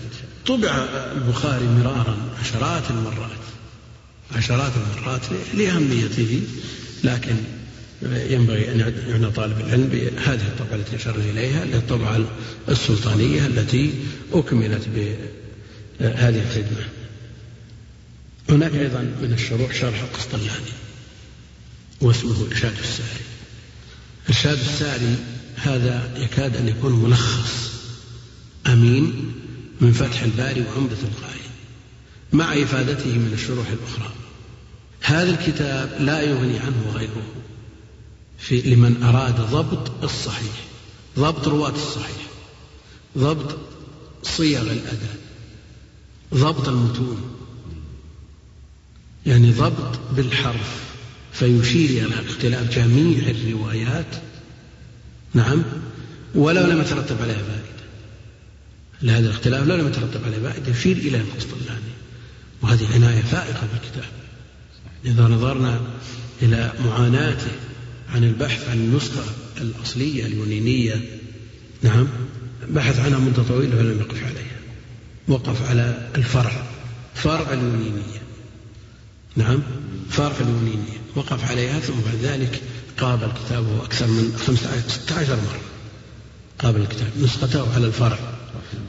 طبع البخاري مرارا عشرات المرات. عشرات المرات لأهميته لكن ينبغي أن يعنى طالب العلم بهذه الطبعة التي أشرنا إليها الطبعة السلطانية التي أكملت بهذه الخدمة. هناك أيضا من الشروح شرح القسطلاني واسمه إرشاد الساري. إرشاد الساري هذا يكاد أن يكون ملخص أمين من فتح الباري وعمدة القاري مع إفادته من الشروح الأخرى. هذا الكتاب لا يغني عنه غيره في لمن أراد ضبط الصحيح ضبط رواة الصحيح ضبط صيغ الأداء ضبط المتون. يعني ضبط بالحرف فيشير إلى اختلاف جميع الروايات. نعم ولو لم يترتب عليها فائدة. لهذا الاختلاف لو لم يترتب عليه فائدة يشير إلى القسطلاني وهذه عناية فائقة بالكتاب. إذا نظرنا إلى معاناته عن البحث عن النسخة الأصلية اليونانية. نعم بحث عنها مدة طويلة ولم يقف عليها. وقف على الفرع فرع اليونانية. نعم فرع اليونانية. وقف عليها ثم بعد ذلك قابل كتابه أكثر من 15 16 مرة. قابل الكتاب نسخته على الفرع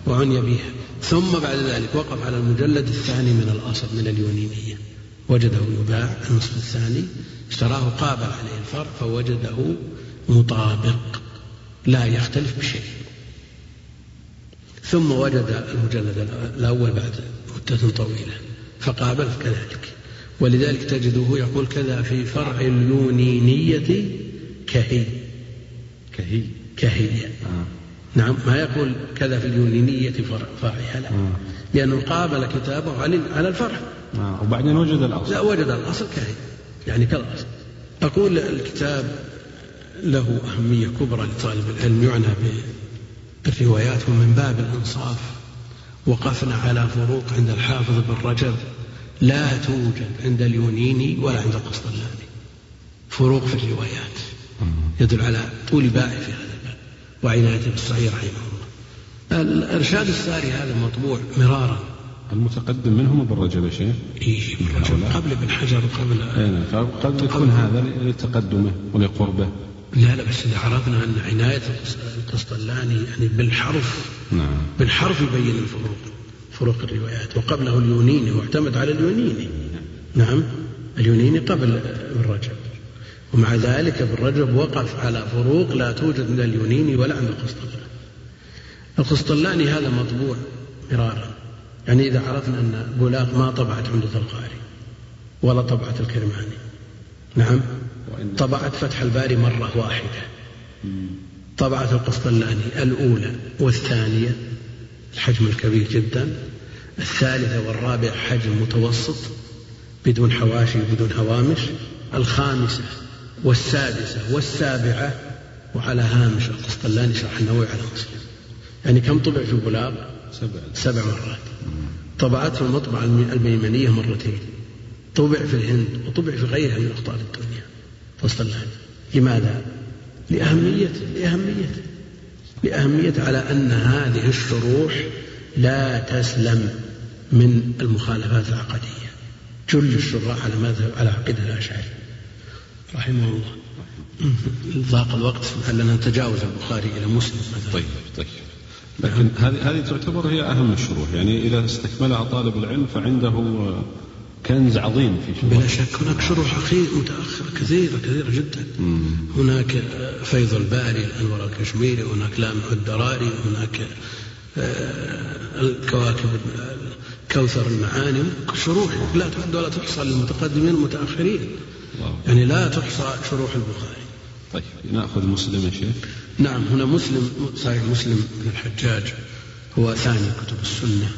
وعني بها ثم بعد ذلك وقف على المجلد الثاني من الأصل من اليونانية. وجده يباع النصف الثاني اشتراه قابل عليه الفرع فوجده مطابق لا يختلف بشيء. ثم وجد المجلد الأول بعد مدة طويلة فقابل كذلك. ولذلك تجده يقول كذا في فرع اليونينية كهي. كهي. كهي. آه. نعم ما يقول كذا في اليونينية فرعها لا. آه. لأنه قابل كتابه على الفرع. آه. وبعدين وجد الأصل. لا وجد الأصل كهي. يعني كالأصل أقول الكتاب له أهمية كبرى لطالب العلم يعنى بالروايات ومن باب الإنصاف وقفنا على فروق عند الحافظ بن رجب لا توجد عند اليونيني ولا عند القسطلاني. فروق في الروايات. يدل على طول باع في هذا الباب وعنايته بالصحيح رحمه الله. الإرشاد الساري هذا مطبوع مرارا المتقدم منهم ابن رجب يا شيخ؟ إيه قبل ابن حجر وقبل اي فقد يكون هذا لتقدمه ولقربه. لا لا بس إذا عرفنا أن عناية القسطلاني يعني بالحرف نعم. بالحرف يبين الفروق فروق الروايات وقبله اليونيني واعتمد على اليونيني. نعم اليونيني قبل ابن رجب. ومع ذلك ابن رجب وقف على فروق لا توجد من اليونيني ولا عند القسطلاني. القسطلاني هذا مطبوع مرارا. يعني إذا عرفنا أن بولاق ما طبعت عمدة القاري ولا طبعت الكرماني. نعم. طبعت فتح الباري مرة واحدة. طبعت القسطلاني الأولى والثانية الحجم الكبير جدا. الثالثة والرابعة حجم متوسط بدون حواشي وبدون هوامش. الخامسة والسادسة والسابعة وعلى هامش القسطلاني شرح النووي على مسلم يعني كم طبع في بلاغ سبع. سبع مرات. طبعت في المطبعة الميمنية مرتين. طبع في الهند وطبع في غيرها من أقطار الدنيا. فصلان لماذا؟ لأهميته لأهميته لأهمية على أن هذه الشروح لا تسلم من المخالفات العقدية. جل الشراح على مذهب على عقيدة الأشعري. رحمه الله. ضاق الوقت. لعلنا نتجاوز البخاري إلى مسلم؟ مثلا طيب طيب. لكن هذه هذه تعتبر هي أهم الشروح. يعني إذا استكملها طالب العلم فعنده كنز عظيم في شروح بلا شك. هناك شروح أخير متأخرة كثيرة كثيرة جدا. مم. هناك فيض الباري الأنور الكشميري. هناك لامع الدراري. هناك آه، الكواكب كوثر المعاني. شروح لا تعد ولا تحصى للمتقدمين والمتأخرين يعني لا تحصى شروح البخاري. طيب نأخذ مسلم يا شيخ. نعم هنا مسلم صحيح مسلم بن الحجاج. هو ثاني كتب السنة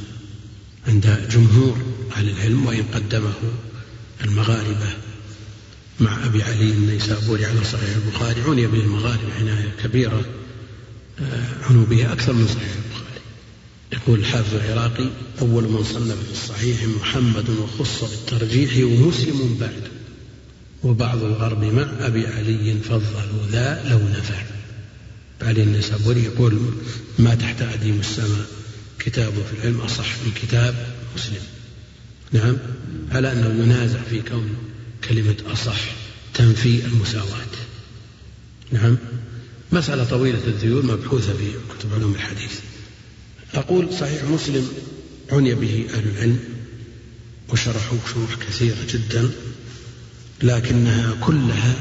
عند جمهور أهل العلم وإن قدمه المغاربة مع أبي علي النيسابوري على صحيح البخاري. عني به المغاربة عناية كبيرة آه، عنوا به أكثر من صحيح البخاري. يقول الحافظ العراقي أول من صنف في الصحيح محمد وخص بالترجيح ومسلم بعد وبعض الغرب مع أبي علي فضلوا ذا لو نفع علي النسابوري يقول ما تحت أديم السماء كتابه في العلم أصح من كتاب مسلم. نعم؟ على أنه ينازع في كون كلمة أصح تنفي المساواة. نعم؟ مسألة طويلة الذيول مبحوثة في كتب علوم الحديث. أقول صحيح مسلم عني به أهل العلم وشرحوه شروح كثيرة جدا لكنها كلها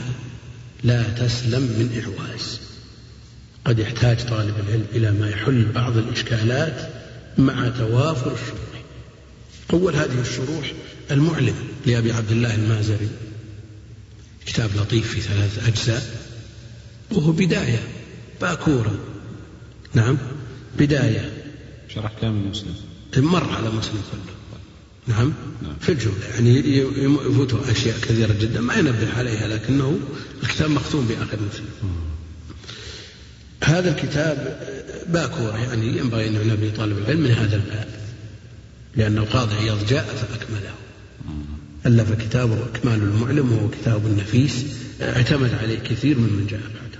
لا تسلم من إعواز. قد يحتاج طالب العلم إلى ما يحل بعض الإشكالات مع توافر الشروط أول هذه الشروح المعلم لأبي عبد الله المازري. كتاب لطيف في ثلاث أجزاء وهو بداية باكورة نعم بداية. شرح كامل مسلم. مر على مسلم كله. نعم, نعم. في الجملة. يعني يفوته أشياء كثيرة جدا ما ينبه عليها لكنه الكتاب مختوم بآخر مسلم. هذا الكتاب باكورة يعني ينبغي أن يعنى طالب العلم من هذا الباب لأن القاضي عياض جاء فأكمله. ألف كتابه إكمال المعلم وهو كتاب نفيس اعتمد عليه كثير ممن جاء بعده.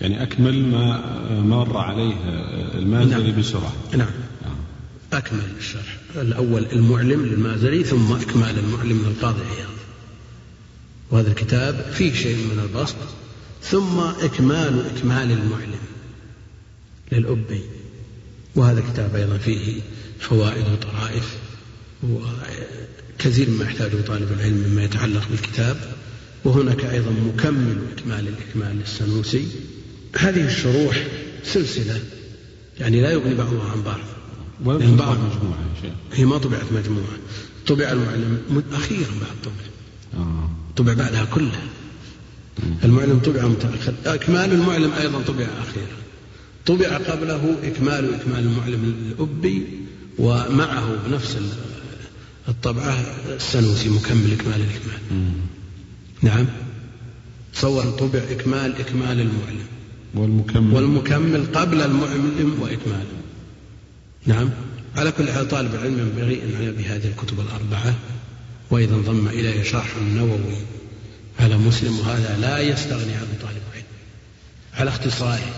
يعني أكمل ما مر عليه المازري نعم. بسرعة. نعم. أكمل الشرح. الأول المعلم للمازري ثم إكمال المعلم للقاضي عياض. وهذا الكتاب فيه شيء من البسط. ثم إكمال إكمال المعلم للأبي. وهذا كتاب أيضا فيه فوائد وطرائف وكثير مما يحتاجه طالب العلم مما يتعلق بالكتاب. وهناك أيضا مكمل إكمال الإكمال للسنوسي. هذه الشروح سلسلة يعني لا يغني بعضها عن بعض. ولم بعض مجموعة هي ما طبعت مجموعة. طبع المعلم أخيرا بعد طبع. آه. طبع بعدها كلها. المعلم طبع متأخر إكمال المعلم أيضا طبع أخيرا. طبع قبله إكمال إكمال المعلم الأبي ومعه بنفس الطبعة السنوسي مكمل إكمال الإكمال. نعم. تصور طبع إكمال إكمال المعلم. والمكمل. والمكمل قبل المعلم وإكماله نعم. على كل حال طالب العلم ينبغي أن يعنى بهذه الكتب الأربعة وإذا انضم إليه شرح النووي. على مسلم وهذا لا يستغني عنه طالب العلم على اختصاره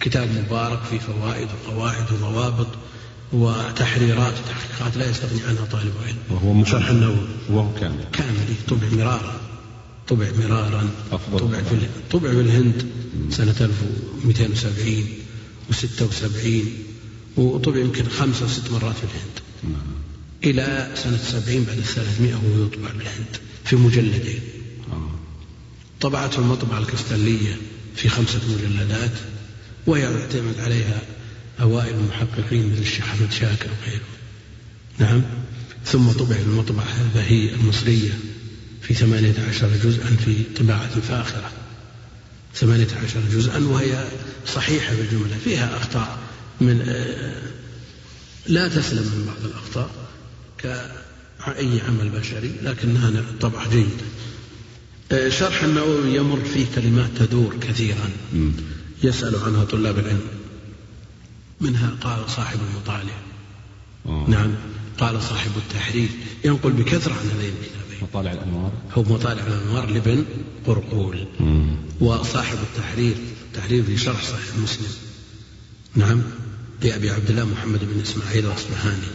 كتاب مبارك في فوائد وقواعد وضوابط وتحريرات. وتحقيقات لا يستغني عنها طالب علم. وهو شرح النووي وهو كامل كامل طبع مرارا طبع مرارا أفضل طبع في طبع في الهند سنة 1270 و76 وطبع يمكن خمسة ست مرات في الهند. إلى سنة سبعين بعد الثلاثمائة وهو يطبع بالهند في مجلدين. طبعته المطبعة الكستلية في خمسة مجلدات وهي يعتمد عليها أوائل المحققين مثل الشيخ أحمد شاكر وغيره. نعم. ثم طبع المطبعة البهية المصرية في ثمانية عشر جزءا في طباعة فاخرة ثمانية عشر جزءا وهي صحيحة بالجملة فيها أخطاء من آه، لا تسلم من بعض الأخطاء كأي عمل بشري لكنها طبعة جيدة. شرح النووي يمر فيه كلمات تدور كثيرا. يسأل عنها طلاب العلم. منها قال صاحب المطالع. أوه. نعم. قال صاحب التحرير. ينقل بكثرة عن هذين الكتابين. مطالع الأنوار. هو مطالع الأنوار لابن قرقول. مم. وصاحب التحرير. التحرير في شرح صحيح مسلم. نعم. لأبي عبد الله محمد بن إسماعيل الأصبهاني.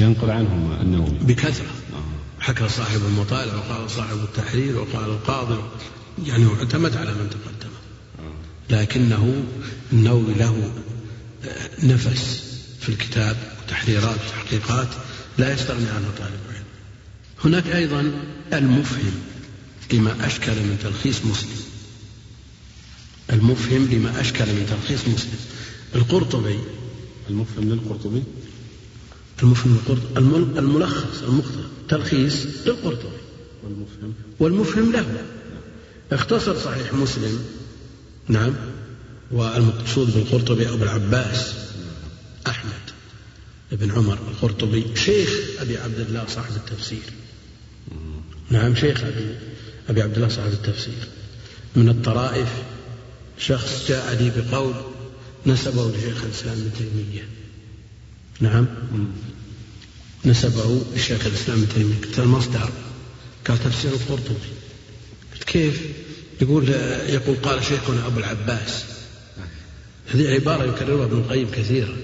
ينقل عنهم النووي بكثرة. حكى صاحب المطالع وقال صاحب التحرير وقال القاضي يعني اعتمد على من تقدم. لكنه النووي له نفس في الكتاب وتحريرات وتحقيقات لا يستغني عنه طالب العلم. هناك أيضا المفهم لما أشكل من تلخيص مسلم. المفهم لما أشكل من تلخيص مسلم. القرطبي المفهم للقرطبي؟ المفهم للقرطبي الملخص المختصر تلخيص للقرطبي. والمفهم؟ والمفهم له. اختصر صحيح مسلم. نعم. والمقصود بالقرطبي أبو العباس أحمد بن عمر القرطبي شيخ أبي عبد الله صاحب التفسير. نعم شيخ أبي أبي عبد الله صاحب التفسير. من الطرائف شخص جاء لي بقول نسبه لشيخ الإسلام ابن تيمية. نعم. نسبه لشيخ الإسلام ابن تيمية. قلت المصدر قال تفسير القرطبي. قلت كيف؟ يقول يقول قال شيخنا أبو العباس. هذه عبارة يكررها ابن القيم كثيرا.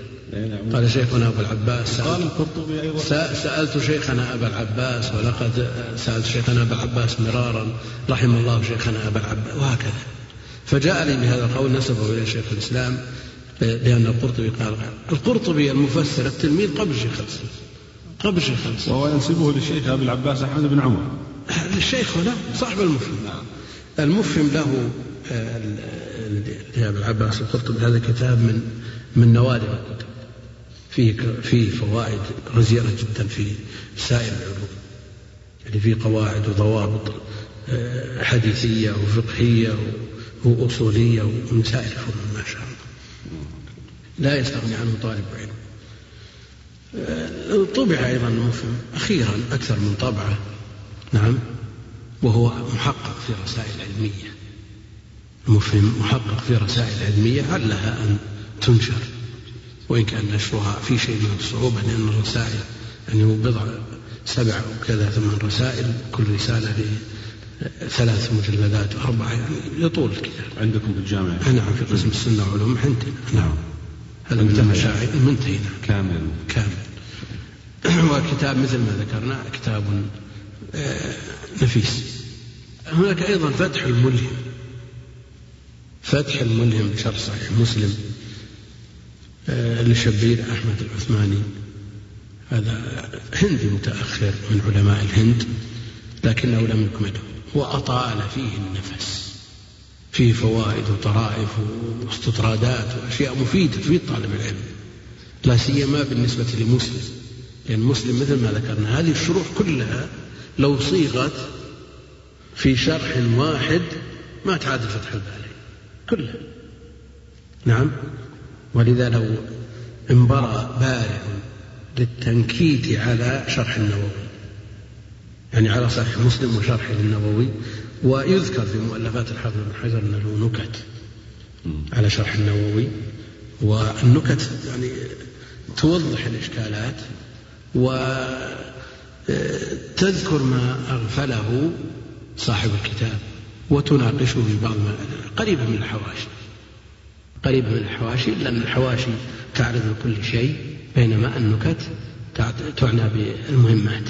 قال شيخنا أبو العباس قال القرطبي أيضا. سألت شيخنا أبا العباس ولقد سألت شيخنا أبا العباس مرارا رحم الله شيخنا أبا العباس وهكذا. فجاء لي بهذا القول نسبه إلى شيخ الإسلام. لأن القرطبي قال القرطبي المفسر التلميذ قبل شيخ الإسلام. قبل شيخ الإسلام. وهو ينسبه للشيخ أبي العباس أحمد بن عمر. الشيخ هنا صاحب المفهم. نعم المفهم له لأبي العباس القرطبي هذا كتاب من من نوادر الكتب. فيه فيه فوائد غزيرة جدا في سائر العلوم. يعني فيه قواعد وضوابط آه، حديثية وفقهية وأصولية ومن سائر الفنون ما شاء الله لا يستغني عنه طالب علم. آه، طبع أيضا مفهم أخيرا أكثر من طبعة. نعم. وهو محقق في رسائل علمية. مفهم محقق في رسائل علمية علها أن تنشر؟ وإن كان نشرها في شيء من الصعوبة لأن الرسائل يعني هو بضع سبع أو كذا ثمان رسائل كل رسالة ثلاث مجلدات أربعة يعني يطول الكتاب. عندكم في الجامعة؟ نعم في قسم السنة وعلوم عندنا نعم. هذا من المشاعر منتهي. نعم. كامل. كامل. وكتاب مثل ما ذكرنا كتاب آه، نفيس. هناك أيضا فتح الملهم. فتح الملهم بشرح صحيح مسلم آه، لشبير أحمد العثماني. هذا هندي متأخر من علماء الهند لكنه لم يكمله. وأطال فيه النفس. فيه فوائد وطرائف واستطرادات وأشياء مفيدة تفيد طالب العلم. لا سيما بالنسبة لمسلم. لأن مسلم مثل ما ذكرنا هذه الشروح كلها لو صيغت في شرح واحد ما تعادل فتح الباري. كلها. نعم. ولذا لو انبرى بارع للتنكيت على شرح النووي. يعني على صحيح مسلم وشرحه النووي ويذكر في مؤلفات الحافظ بن حجر أن له نكت على شرح النووي والنكت يعني توضح الإشكالات وتذكر ما أغفله صاحب الكتاب وتناقشه في بعض ما قريبة من الحواشي. قريبة من الحواشي لأن الحواشي تعرض لكل شيء بينما النكت تعنى بالمهمات.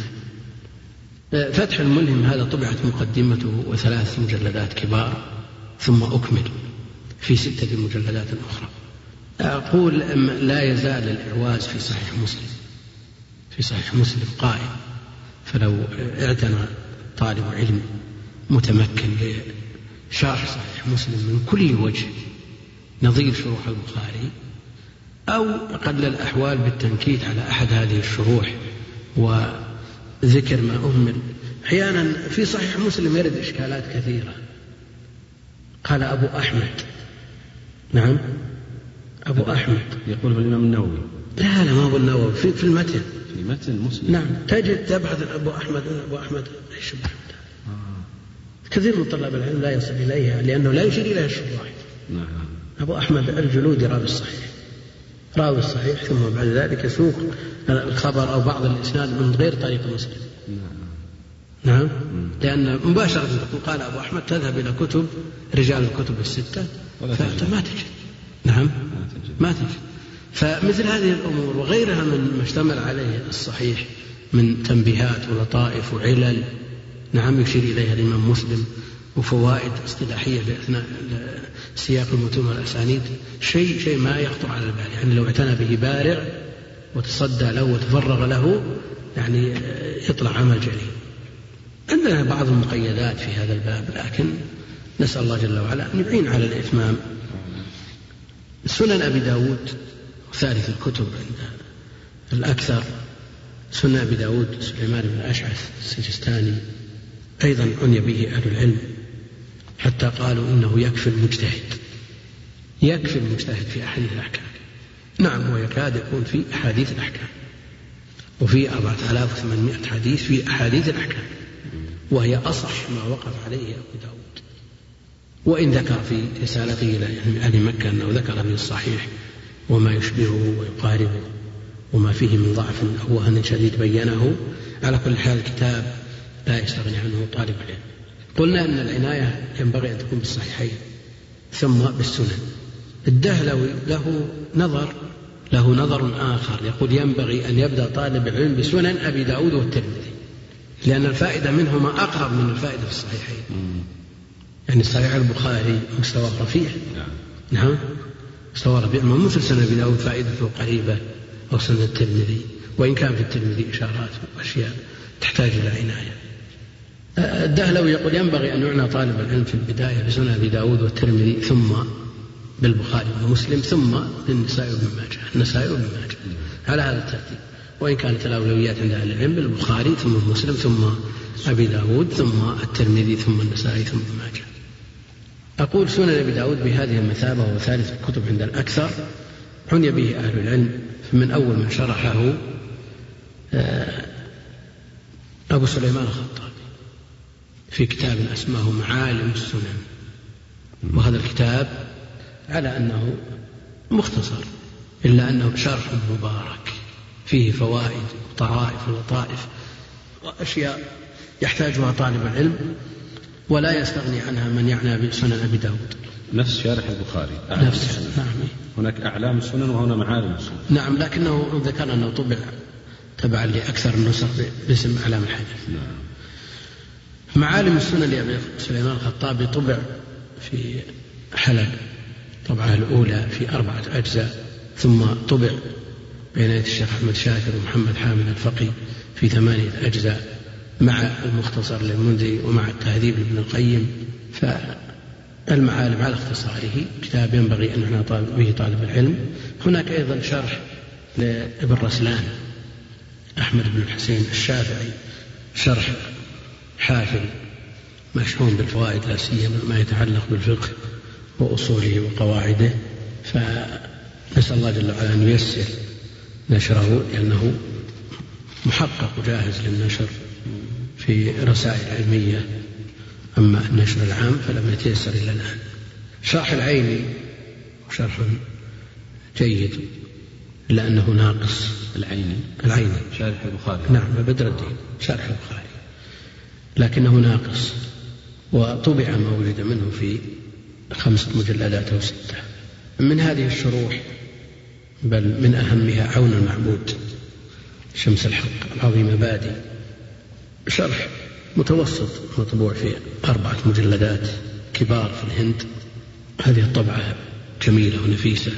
فتح الملهم هذا طبعت مقدمته وثلاث مجلدات كبار ثم أكمل في ستة مجلدات أخرى. أقول لا يزال الإعواز في صحيح مسلم في صحيح مسلم قائم. فلو اعتنى طالب علم متمكن بشرح صحيح مسلم من كل وجه نظير شروح البخاري أو أقل الأحوال بالتنكيت على أحد هذه الشروح وذكر ما أهمل أحيانا في صحيح مسلم يرد إشكالات كثيرة. قال أبو أحمد. نعم. أبو أحمد. يقول الإمام النووي. لا لا ما أبو النووي. في, في المتن. في متن مسلم. نعم. تجد تبحث أبو أحمد أبو أحمد إيش أحمد آه. كثير من طلاب العلم لا يصل إليها لأنه لا يشير إليها الشراح نعم. أبو أحمد الجلودي راوي الصحيح راوي الصحيح ثم بعد ذلك يسوق الخبر أو بعض الإسناد من غير طريق مسلم. نعم. نعم؟ لأن مباشرة تقول قال أبو أحمد تذهب إلى كتب رجال الكتب الستة فما تجد. نعم؟ ما تجد. فمثل هذه الأمور وغيرها من ما اشتمل عليه الصحيح من تنبيهات ولطائف وعلل نعم يشير إليها الإمام مسلم وفوائد اصطلاحية سياق المتون والأسانيد شيء شيء ما يخطر على البال. يعني لو اعتنى به بارع وتصدى له وتفرغ له يعني يطلع عمل جليل عندنا بعض المقيدات في هذا الباب لكن نسأل الله جل وعلا أن يعين على الإتمام. سنن أبي داود ثالث الكتب عند الأكثر. سنن أبي داود سليمان بن أشعث السجستاني أيضا عني به أهل العلم. حتى قالوا إنه يكفي المجتهد. يكفي المجتهد في أحاديث الأحكام. نعم هو يكاد يكون في أحاديث الأحكام. وفي أربعة آلاف وثمانمائة حديث في أحاديث الأحكام. وهي أصح ما وقف عليه أبو داود. وإن ذكر في رسالته إلى أهل مكة أنه ذكر في الصحيح وما يشبهه ويقاربه وما فيه من ضعف أو وهن شديد بينه على كل حال الكتاب لا يستغني عنه طالب العلم. قلنا أن العناية ينبغي أن تكون بالصحيحين ثم بالسنن. الدهلوي له نظر له نظر آخر. يقول ينبغي أن يبدأ طالب العلم بسنن أبي داود والترمذي لأن الفائدة منهما أقرب من الفائدة في الصحيحين. يعني صحيح البخاري مستوى رفيع. نعم, نعم. مستوى رفيع. ما مثل سنن أبي داود؟ فائدته قريبة أو سنن الترمذي؟ وإن كان في الترمذي إشارات وأشياء تحتاج إلى عناية. الدهلوي يقول ينبغي أن يعنى طالب العلم في البداية بسنن أبي داود والترمذي ثم بالبخاري ومسلم ثم بالنسائي وابن ماجه. النسائي وابن ماجه. على هذا الترتيب. وإن كانت الأولويات عند أهل العلم البخاري ثم مسلم ثم أبي داود ثم الترمذي ثم النسائي ثم ابن ماجه. أقول سنن أبي داود بهذه المثابة وهو ثالث الكتب عند الأكثر. عني به أهل العلم من أول من شرحه آه، أبو سليمان الخطابي في كتاب أسماه معالم السنن. وهذا الكتاب على أنه مختصر إلا أنه شرح مبارك فيه فوائد وطرائف ولطائف وأشياء يحتاجها طالب العلم ولا يستغني عنها من يعنى بسنن أبي داود. نفس شارح البخاري. نفس نعم. هناك أعلام السنن وهنا معالم السنن. نعم لكنه ذكر أنه طبع تبعا لأكثر النسخ باسم أعلام الحديث. نعم. معالم السنن لأبي سليمان الخطابي طبع في حلب طبعة الأولى في أربعة أجزاء ثم طبع بين يدي الشيخ أحمد شاكر ومحمد حامد الفقي في ثمانية أجزاء مع المختصر للمنذري ومع التهذيب لابن القيم. فالمعالم على اختصاره كتاب ينبغي أن يعنى به طالب العلم. هناك أيضا شرح لابن رسلان أحمد بن الحسين الشافعي شرح حافل مشحون بالفوائد لا سيما ما يتعلق بالفقه وأصوله وقواعده. فنسأل الله جل وعلا أن ييسر نشره لأنه محقق وجاهز للنشر في رسائل علمية. أما النشر العام فلم يتيسر إلى الآن. شرح العيني شرح جيد إلا أنه ناقص العيني العيني شارح البخاري. نعم بدر الدين. شارح البخاري. لكنه ناقص. وطبع ما وجد منه في خمسة مجلدات أو ستة. من هذه الشروح بل من أهمها عون المعبود شمس الحق العظيم بادي. شرح متوسط مطبوع في أربعة مجلدات كبار في الهند. هذه الطبعة جميلة ونفيسة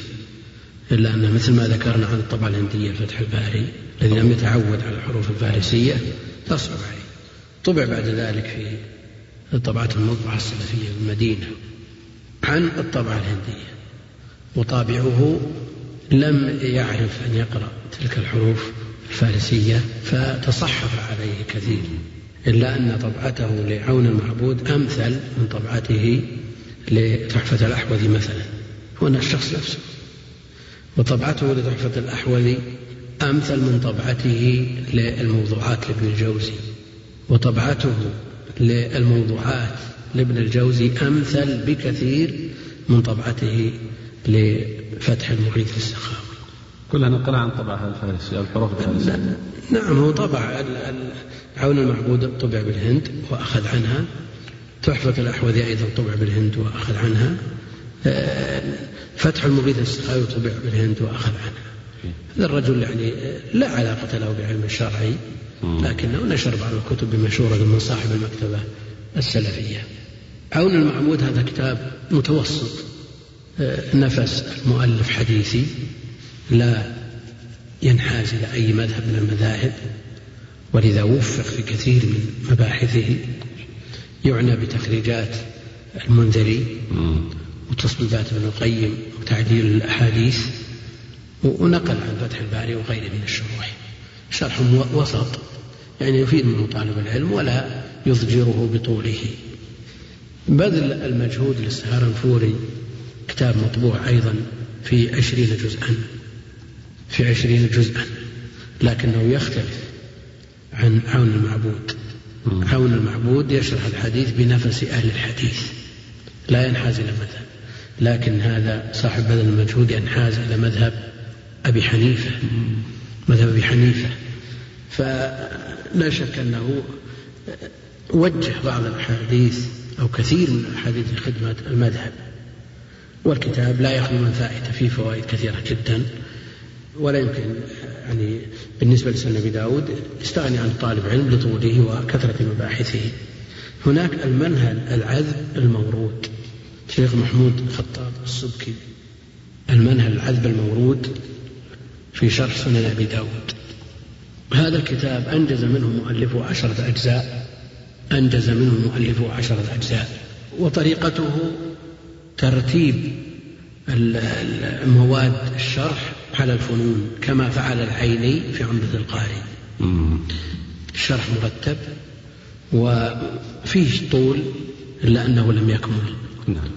إلا أن مثل ما ذكرنا عن الطبعة الهندية الفتح الباري الذي لم يتعود على الحروف الفارسية تصعب عليه. طبع بعد ذلك في الطبعات المطبعة السلفية بالمدينة عن الطبعة الهندية وطابعه لم يعرف أن يقرأ تلك الحروف الفارسية فتصحف عليه كثير إلا أن طبعته لعون المعبود أمثل من طبعته لتحفة الأحوذي مثلا هو الشخص نفسه وطبعته لتحفة الأحوذي أمثل من طبعته للموضوعات لابن الجوزي. وطبعته للموضوعات لابن الجوزي أمثل بكثير من طبعته لفتح المغيث السخاوي كلها نقل عن طبعها الفارسي الحروف الفارسية. نعم هو طبع عون المعبود طبع بالهند وأخذ عنها. تحفة الأحوذي أيضا طبع بالهند وأخذ عنها. آه، فتح المغيث السخاوي طبع بالهند وأخذ عنها. هذا الرجل يعني لا علاقة له بعلم الشرعي لكنه نشر بعض الكتب بمشورة من صاحب المكتبة السلفية. عون المعبود هذا كتاب متوسط. آه، نفس المؤلف حديثي. لا ينحاز إلى أي مذهب من المذاهب. ولذا وفق في كثير من مباحثه. يعنى بتخريجات المنذري وتصويبات ابن القيم وتعديل الأحاديث. ونقل عن فتح الباري وغيره من الشروح. شرح وسط يعني يفيد منه طالب العلم ولا يضجره بطوله. بذل المجهود للسهارنفوري كتاب مطبوع أيضا في عشرين جزءا في عشرين جزءا لكنه يختلف عن عون المعبود. عون المعبود يشرح الحديث بنفس أهل الحديث لا ينحاز إلى مذهب. لكن هذا صاحب بذل المجهود ينحاز إلى مذهب أبي حنيفة. مذهب أبي حنيفة. فلا شك أنه وجه بعض الأحاديث أو كثير من الأحاديث لخدمة المذهب. والكتاب لا يخلو من فائدة فيه فوائد كثيرة جدا. ولا يمكن يعني بالنسبة لسنة أبي داود يستغني عن طالب علم لطوله وكثرة مباحثه. هناك المنهل العذب المورود. شيخ محمود خطاب السبكي. المنهل العذب المورود في شرح سنن أبي داود. هذا الكتاب أنجز منه مؤلفه عشرة أجزاء أنجز منه مؤلفه عشرة أجزاء. وطريقته ترتيب مواد الشرح على الفنون كما فعل العيني في عمدة القاري الشرح مرتب وفيه طول إلا أنه لم يكمل. نعم.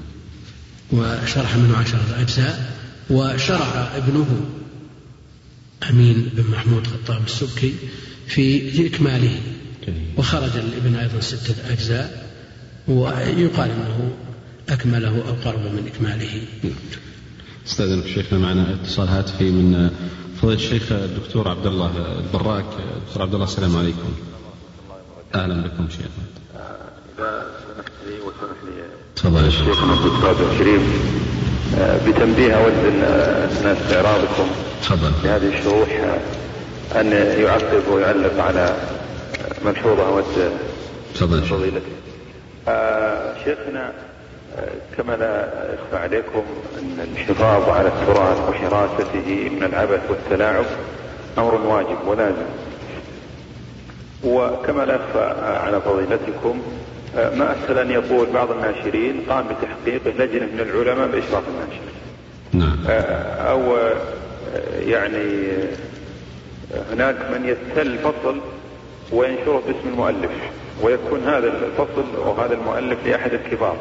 وشرح منه عشرة أجزاء وشرع ابنه أمين بن محمود خطاب السبكي في إكماله. وخرج الابن أيضا ستة أجزاء ويقال أنه أكمله أو قرب من إكماله. استاذنك شيخنا معنا اتصال هاتفي من فضيلة الشيخ الدكتور عبد الله البراك. دكتور عبد الله السلام عليكم. أهلا بكم شيخنا إذا سمحت لي وسمح لي تفضل شيخنا الدكتور الكريم بتنبيه أود اثناء استعراضكم تفضل. في هذه الشروح أن يعقب ويعلق على ملحوظة أود تفضل. فضيلته آه شيخنا كما لا يخفى عليكم أن الحفاظ على التراث وحراسته من العبث والتلاعب أمر واجب ولازم. وكما لا يخفى على فضيلتكم ما أسهل أن يقول بعض الناشرين قام بتحقيق لجنة من العلماء بإشراف الناشر نعم. أو يعني هناك من يستل فصل وينشره باسم المؤلف ويكون هذا الفصل وهذا المؤلف لأحد الكبار.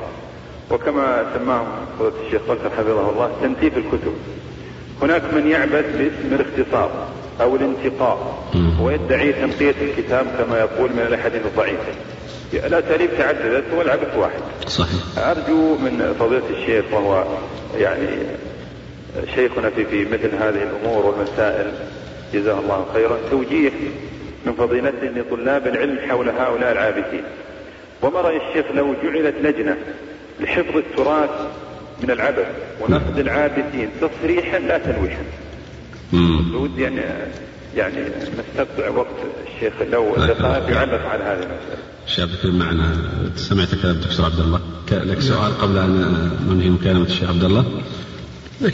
وكما سماه فضيلة الشيخ بكر حفظه الله تنتيف الكتب. هناك من يعبث باسم الاختصار أو الانتقاء ويدعي تنقية الكتاب كما يقول من الأحاديث الضعيفة. الاساليب تعددت والعبث واحد. صحيح. أرجو من فضيلة الشيخ وهو يعني شيخنا في في مثل هذه الأمور والمسائل جزاه الله خيرا توجيه من فضيلته لطلاب العلم حول هؤلاء العابثين وما رأي الشيخ لو جعلت لجنة لحفظ التراث من العبث ونقد العابثين تصريحا لا تلويحا؟ ودي يعني يعني نستقطع وقت الشيخ لو دقائق يعلق على هذه المسألة. شابك معنا. سمعت كلام الدكتور عبد الله. لك سؤال قبل أن ننهي مكالمة الشيخ عبد الله.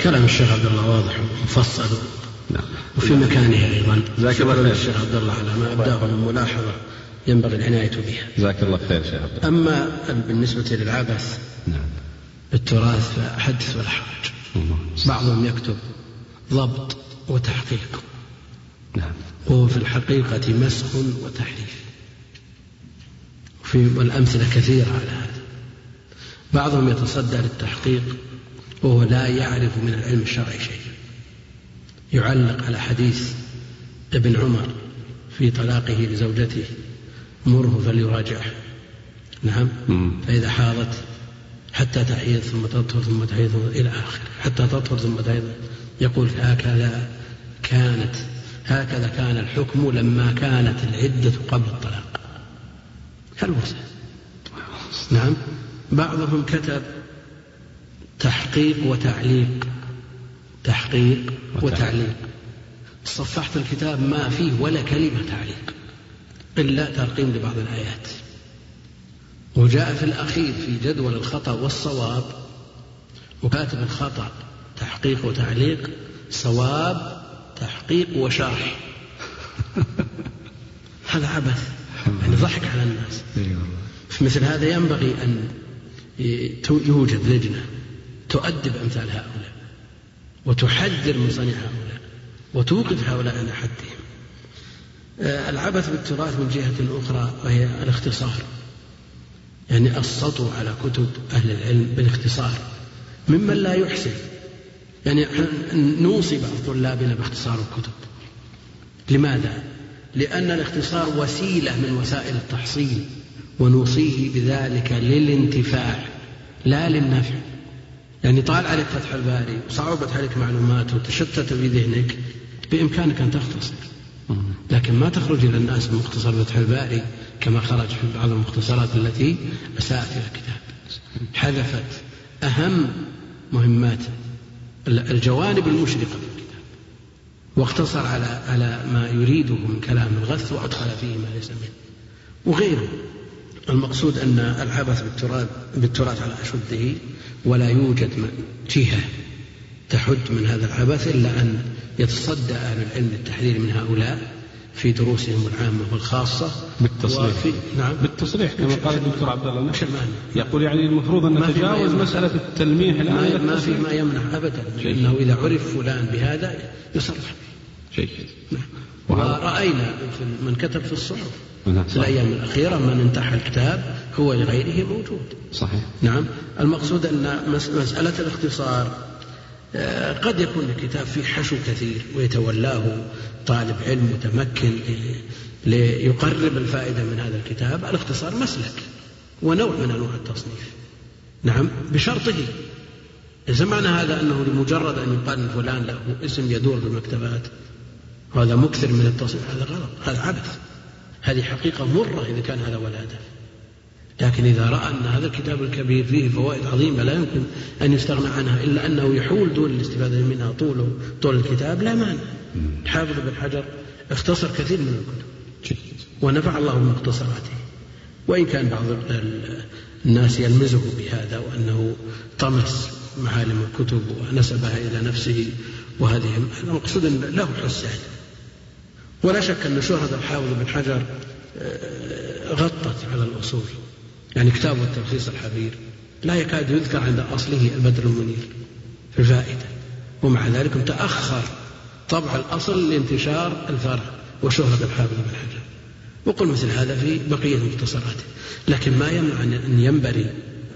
كلام الشيخ عبد الله واضح ومفصل. نعم. وفي مكانه أيضا. جزاك الله خير. الشيخ عبد الله على ما أبداه من ملاحظة ينبغي العناية بها. جزاك الله خير شيخ عبد الله. أما بالنسبة للعبث نعم. بالتراث فحدث ولا حرج. بعضهم يكتب ضبط وتحقيق. نعم. وهو في الحقيقة مسخ وتحريف. وفي والأمثلة كثيرة على هذا. بعضهم يتصدى للتحقيق وهو لا يعرف من العلم الشرعي شيء يعلق على حديث ابن عمر في طلاقه لزوجته مره فليراجعه. نعم. فإذا حاضت حتى تحيض ثم تطهر ثم تحيض إلى آخره. حتى تطهر ثم تحيض. يقول هكذا كانت هكذا كان الحكم لما كانت العدة قبل الطلاق. كالمرسل نعم. بعضهم كتب تحقيق وتعليق. تحقيق وتعليق. صفحت الكتاب ما فيه ولا كلمة تعليق. إلا ترقيم لبعض الآيات. وجاء في الأخير في جدول الخطأ والصواب. وكاتب الخطأ تحقيق وتعليق. صواب تحقيق وشرح. هذا عبث. يعني ضحك على الناس. في مثل هذا ينبغي أن يوجد لجنة تؤدب أمثال هؤلاء وتحذر من صنيع هؤلاء وتوقف هؤلاء عند حدهم. العبث بالتراث من جهة أخرى وهي الاختصار. يعني السطو على كتب أهل العلم بالاختصار. ممن لا يحسن. يعني نوصي بعض طلابنا باختصار الكتب. لماذا؟ لأن الاختصار وسيلة من وسائل التحصيل ونوصيه بذلك للانتفاع لا للنفع. يعني طال عليك فتح الباري وصعبت عليك معلومات وتشتت في ذهنك بإمكانك أن تختصر. لكن ما تخرج إلى الناس بمختصر فتح الباري كما خرج في بعض المختصرات التي أساءت إلى الكتاب. حذفت أهم مهمات الجوانب المشرقة في الكتاب. واقتصر على على ما يريده من كلام الغث وأدخل فيه ما ليس منه. وغيره. المقصود أن العبث بالتراث بالتراث على أشده ولا يوجد جهة تحد من هذا العبث إلا أن يتصدى أهل العلم للتحذير من هؤلاء. في دروسهم العامة والخاصة. بالتصريح وفي نعم. بالتصريح كما قال الدكتور عبد الله؟ يقول يعني المفروض أن نتجاوز مسألة التلميح الآن ما, في ما يمنع أبدا. لأنه إذا عرف فلان بهذا يصرح. جيد نعم. ورأينا من كتب في الصحف. نعم، في الأيام الأخيرة من انتحى الكتاب هو لغيره موجود. صحيح. نعم. المقصود أن مسألة الاختصار قد يكون الكتاب فيه حشو كثير ويتولاه طالب علم متمكن ليقرب الفائدة من هذا الكتاب. الاختصار مسلك ونوع من أنواع التصنيف. نعم بشرطه. ليس معنى هذا أنه لمجرد أن يقال فلان له اسم يدور في المكتبات وهذا مكثر من التصنيف. هذا غلط هذا عبث. هذه حقيقة مرة إذا كان هذا هو الهدف. لكن إذا رأى أن هذا الكتاب الكبير فيه فوائد عظيمة لا يمكن أن يستغنى عنها إلا أنه يحول دون الاستفادة منها طول طول الكتاب لا مانع. حافظ بن حجر اختصر كثير من الكتب. ونفع الله بمختصراته وإن كان بعض الناس يلمزه بهذا وأنه طمس معالم الكتب ونسبها إلى نفسه وهذه المقصود له حسان. ولا شك أن شهرة الحافظ بن حجر آه، غطت على الأصول. يعني كتابه التلخيص الحبير لا يكاد يذكر عند أصله البدر المنير في الفائدة ومع ذلك تأخر طبع الأصل لانتشار الفرع وشهرة الحافظ بن حجر. وقل مثل هذا في بقية مختصراته. لكن ما يمنع أن ينبري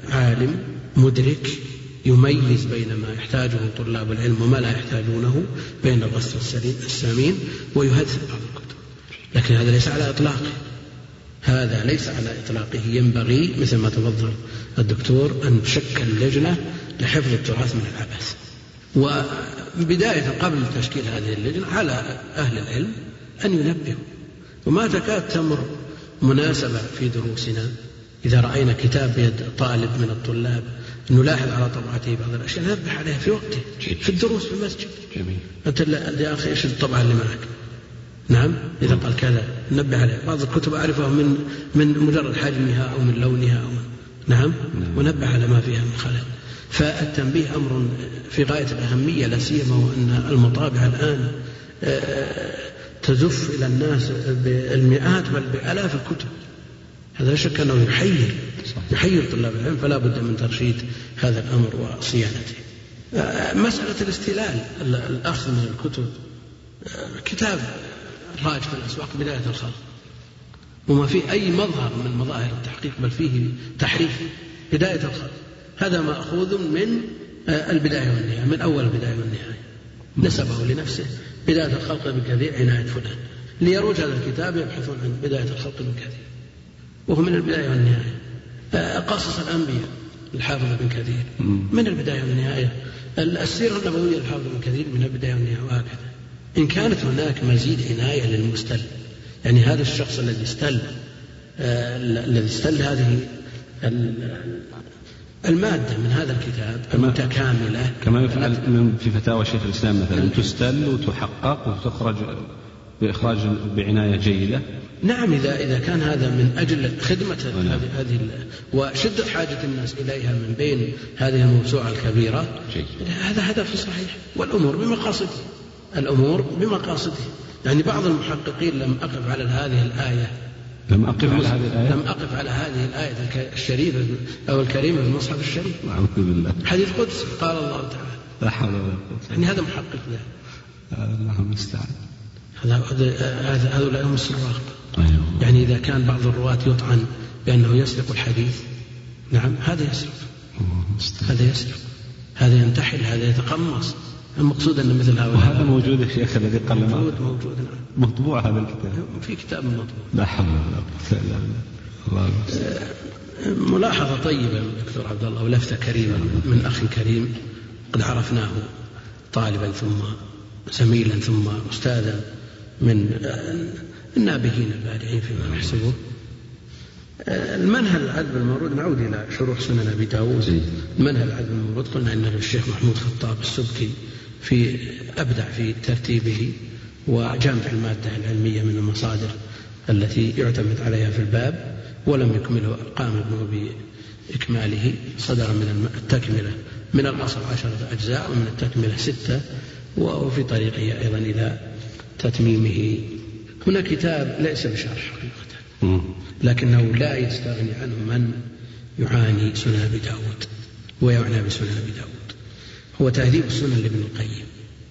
عالم مدرك يميز بين ما يحتاجه طلاب العلم وما لا يحتاجونه بين الغث والسليم السامين ويهذب بعض الكتب لكن هذا ليس على إطلاقه. هذا ليس على إطلاقه. ينبغي مثل ما تفضل الدكتور أن تشكل لجنة لحفظ التراث من العبث وبداية قبل تشكيل هذه اللجنة على أهل العلم أن ينبهوا. وما تكاد تمر مناسبة في دروسنا. إذا رأينا كتاب بيد طالب من الطلاب نلاحظ على طبعته بعض الأشياء ننبه عليها في وقته في الدروس في المسجد. جميل. أنت يا أخي إيش الطبعة اللي معك؟ نعم إذا قال كذا نبه عليه. بعض الكتب أعرفها من من مجرد حجمها أو من لونها أو من نعم, نعم. ونبه على ما فيها من خلل. فالتنبيه أمر في غاية الأهمية لا سيما وأن المطابع الآن آه، تزف إلى الناس بالمئات بل بآلاف الكتب. هذا لا شك أنه يحير يحير طلاب العلم فلا بد من ترشيد هذا الأمر وصيانته. آه، مسألة الاستلال الأخذ من الكتب آه، كتاب راج في الأسواق بداية الخلق. وما فيه أي مظهر من مظاهر التحقيق بل فيه تحريف بداية الخلق. هذا مأخوذ من آه، البداية والنهاية من أول البداية والنهاية. نسبه لنفسه بداية الخلق ابن كثير عناية فلان. ليروج هذا الكتاب يبحثون عن بداية الخلق ابن كثير وهو من البداية والنهاية. آه، قصص الأنبياء الحافظ ابن كثير. من البداية والنهاية؟ السيرة النبوية للحافظ ابن كثير من البداية والنهاية وهكذا. إن كانت هناك مزيد عناية للمستل يعني هذا الشخص الذي استل آه الذي استل هذه المادة من هذا الكتاب المتكاملة كما يفعل في فتاوى شيخ الإسلام مثلا تستل وتحقق وتخرج بإخراج بعناية جيدة نعم إذا إذا كان هذا من أجل خدمة نعم. هذه هذه وشدة حاجة الناس إليها من بين هذه الموسوعة الكبيرة جيد. هذا هدف صحيح والأمور بمقاصده الأمور بمقاصده. يعني بعض المحققين لم أقف على هذه الآية. لم أقف على هذه الآية؟ لم أقف على هذه الآية الشريفة أو الكريمة في المصحف الشريف. أعوذ بالله. حديث قدسي قال الله تعالى. لا حول ولا قوة يعني هذا محقق له الله المستعان هذا هؤلاء هم السراق. أيوه. يعني إذا كان بعض الرواة يطعن بأنه يسرق الحديث نعم هذا يسرق. هذا يسرق. هذا ينتحل هذا يتقمص. المقصود أن مثل هؤلاء وهذا موجود يا شيخ الذي قال موجود موجود. نعم مطبوع هذا الكتاب. في كتاب مطبوع. لا حول ولا قوة إلا بالله. الله ملاحظة طيبة من الدكتور عبد الله ولفتة كريمة من أخ كريم قد عرفناه طالبا ثم زميلا ثم أستاذا من النابهين البارعين فيما نحسبه. المنهل العذب المورود نعود إلى شروح سنن أبي داود. المنهل العذب المورود قلنا أن الشيخ محمود خطاب السبكي في أبدع في ترتيبه وجمع المادة العلمية من المصادر التي يعتمد عليها في الباب ولم يكمله قام ابنه بإكماله صدر من التكملة. من الأصل عشرة أجزاء ومن التكملة ستة وفي طريقه أيضا إلى تتميمه. هنا كتاب ليس بشرح حقيقة لكنه لا يستغني عنه من يعاني سنن أبي داود ويعنى بسنن أبي داود. هو تهذيب السنن لابن القيم.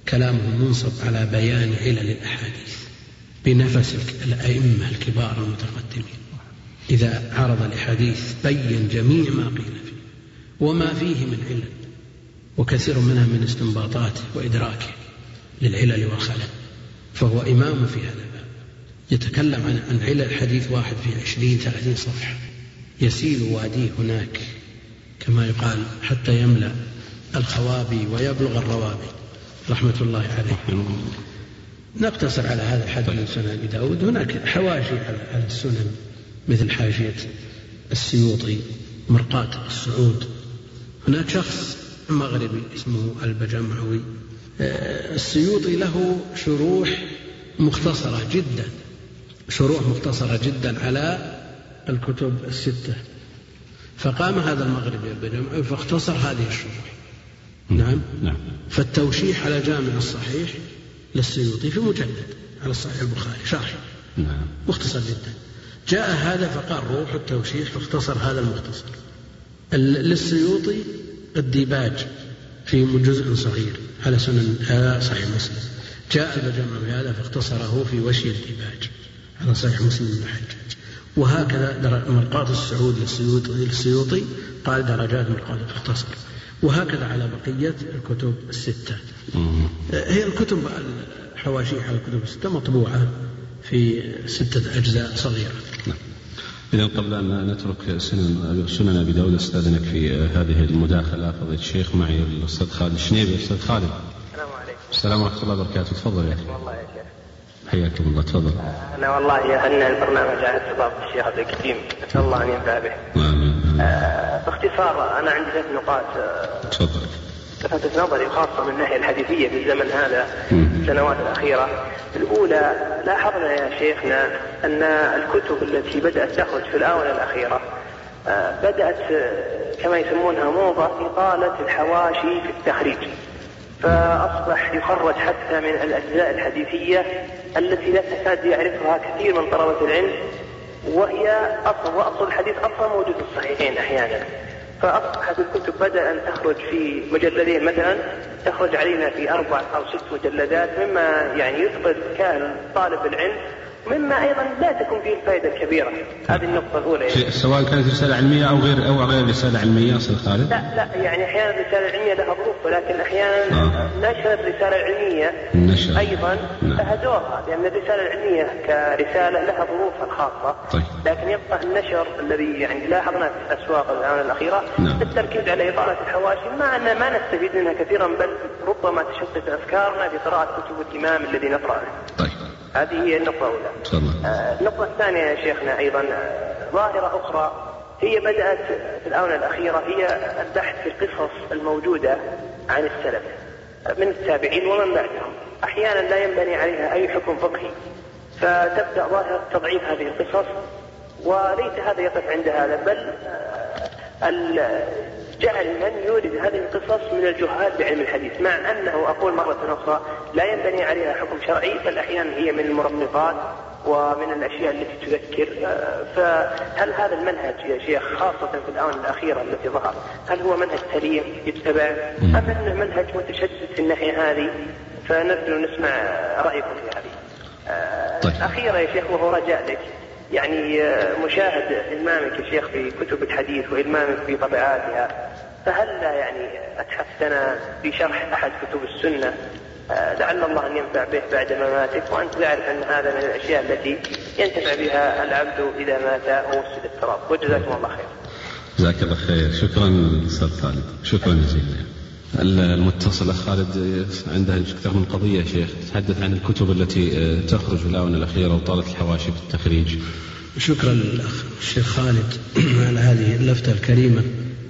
كلامه منصب على بيان علل الأحاديث بنفس الأئمة الكبار المتقدمين. إذا عرض الأحاديث بين جميع ما قيل فيه وما فيه من علل وكثير منها من استنباطاته وإدراكه للعلل والخلل فهو إمام في هذا الباب. يتكلم عن عن علل حديث واحد في عشرين ثلاثين صفحة. يسيل واديه هناك كما يقال حتى يملأ الخوابي ويبلغ الروابي. رحمة الله عليه. نقتصر على هذا الحد من سنن أبي داود. هناك حواشي على السنن مثل حاشية السيوطي مرقاة السعود هناك شخص مغربي اسمه البجمعوي. آه، السيوطي له شروح مختصرة جدا شروح مختصرة جدا على الكتب الستة. فقام هذا المغربي البجمعوي فاختصر هذه الشروح. نعم. نعم. فالتوشيح على جامع الصحيح للسيوطي في مجلد على الصحيح البخاري شرح نعم. مختصر جدا. جاء هذا فقال روح التوشيح فاختصر هذا المختصر. للسيوطي الديباج في جزء صغير على سنن على صحيح مسلم. جاء البجمعوي هذا فاختصره في وشي الديباج على صحيح مسلم بن الحجاج وهكذا مرقاة السعود للسيوطي, قال درجات مرقاة اختصر. وهكذا على بقية الكتب الستة. هي الكتب الحواشي على الكتب الستة مطبوعة في ستة أجزاء صغيرة. نعم. إذا قبل أن نترك سنن سنن أبي داود أستأذنك في هذه المداخلة. فضيلة الشيخ معي الأستاذ خالد الشنيبي أستاذ خالد. السلام عليكم. السلام ورحمة الله وبركاته. تفضل يا أخي. والله يا شيخ. حياكم الله تفضل. أنا والله أهنى البرنامج على استضافة الشيخ عبد الكريم نسأل الله أن ينفع به. آمين آه باختصار أنا عندي ثلاث نقاط آه تفضل. لفتت نظري خاصة من الناحية الحديثية في الزمن هذا السنوات الأخيرة. الأولى لاحظنا يا شيخنا أن الكتب التي بدأت تخرج في الآونة الأخيرة آه، بدأت كما يسمونها موضة إطالة الحواشي في التخريج. فأصبح يخرج حتى من الأجزاء الحديثية التي لا تكاد يعرفها كثير من طلبة العلم وهي أصل وأصل الحديث أصلا موجود في الصحيحين أحيانا. فأصبحت الكتب بدأ أن تخرج في مجلدين مثلا تخرج علينا في أربع أو ست مجلدات مما يعني يثبت كان طالب العلم مما أيضا لا تكون فيه الفائدة الكبيرة هذه النقطة الأولى يعني. سواء كانت رسالة علمية أو غير أو غير رسالة علمية أستاذ خالد لا لا يعني أحيانا الرساله العلميه لها ظروف ولكن أحيانا آه. نشر الرساله العلميه النشر. أيضا نعم. لها دورها لأن الرسالة العلمية كرسالة لها ظروفها الخاصة طيب. لكن يبقى النشر الذي يعني لاحظنا في الأسواق الاونه الأخيرة نعم. التركيز على إطالة الحواشي مع ان ما نستفيد منها كثيرا بل ربما تشتت أفكارنا في قراءه كتب الإمام الذي نقرأه. طيب. هذه هي النقطة الأولى. آه النقطة الثانية يا شيخنا أيضا آه، ظاهرة أخرى هي بدأت في الآونة الأخيرة هي البحث في القصص الموجودة عن السلف من التابعين ومن بعدهم. أحيانا لا ينبني عليها أي حكم فقهي. فتبدأ ظاهرة تضعيف هذه القصص وليس هذا يقف عند هذا بل آه، جعل من يورد هذه القصص من الجهال بعلم الحديث مع أنه أقول مرة أخرى لا ينبني عليها حكم شرعي بل أحيانا هي من المرققات ومن الأشياء التي تذكر. فهل هذا المنهج يا شيخ خاصة في الآونة الأخيرة التي ظهر هل هو منهج سليم يتبع أم أنه منهج متشدد في الناحية هذه؟ فنرجو نسمع رأيكم في هذه. طيب. أخيرا يا شيخ وهو رجاء لك. يعني مشاهد إلمامك يا شيخ في كتب الحديث وإلمامك في طبعاتها فهل يعني أتحفتنا في شرح أحد كتب السنة؟ آه، لعل الله أن ينفع به بعد مماتك وأنت تعرف أن هذا من الأشياء التي ينتفع بها العبد إذا مات ووسد التراب وجزاكم الله خير. جزاك الله خير. شكرا أستاذ خالد. شكرا جزيلا. المتصل أخ خالد عنده أكثر من قضية يا شيخ. تحدث عن الكتب التي آه، تخرج في الآونة الأخيرة وطالت الحواشي في التخريج. شكرا للأخ الشيخ خالد على هذه اللفتة الكريمة.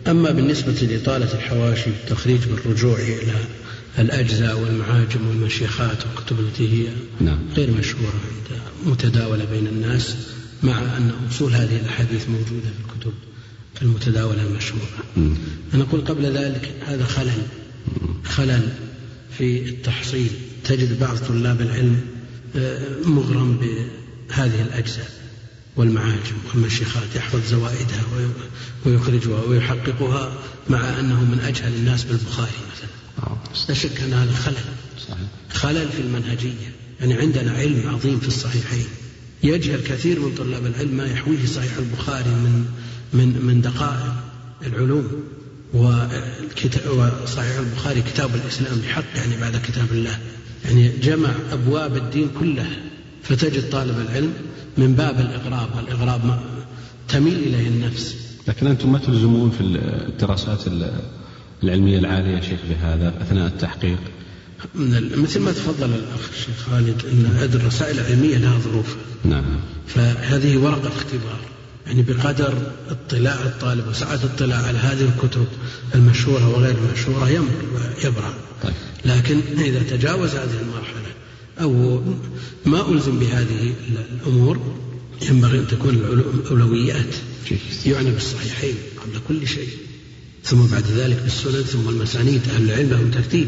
أما بالنسبة لإطالة الحواشي التخريج بالرجوع إلى الأجزاء والمعاجم والمشيخات والكتب التي هي نعم. غير مشهورة متداولة بين الناس مع أن أصول هذه الأحاديث موجودة في الكتب. المتداولة المشهورة. أنا أقول قبل ذلك هذا خلل. خلل في التحصيل. تجد بعض طلاب العلم آه، مغرم بهذه الأجزاء والمعاجم. والمشيخات يحفظ زوائدها ويخرجها ويحققها مع أنه من أجهل الناس بالبخاري مثلا. آه. لا شك أن هذا خلل. خلل في المنهجية. يعني عندنا علم عظيم في الصحيحين. يجهل كثير من طلاب العلم ما يحويه صحيح البخاري من من من دقائق العلوم وصحيح البخاري كتاب الإسلام بحق يعني بعد كتاب الله. يعني جمع أبواب الدين كلها فتجد طالب العلم من باب الإغراب والإغراب تميل إليه النفس. لكن أنتم ما تلزمون في الدراسات العلمية العالية شيخ بهذا أثناء التحقيق؟ مثل ما تفضل الأخ الشيخ خالد أن هذه الرسائل العلمية لها ظروف. نعم. فهذه ورقة اختبار. يعني بقدر اطلاع الطالب وسعة الاطلاع على هذه الكتب المشهورة وغير المشهورة يمر ويبرع طيب. لكن إذا تجاوز هذه المرحلة أو ما ألزم بهذه الأمور ينبغي أن تكون الأولويات يعني بالصحيحين قبل كل شيء ثم بعد ذلك بالسنن ثم المسانيد أهل العلم لهم ترتيب.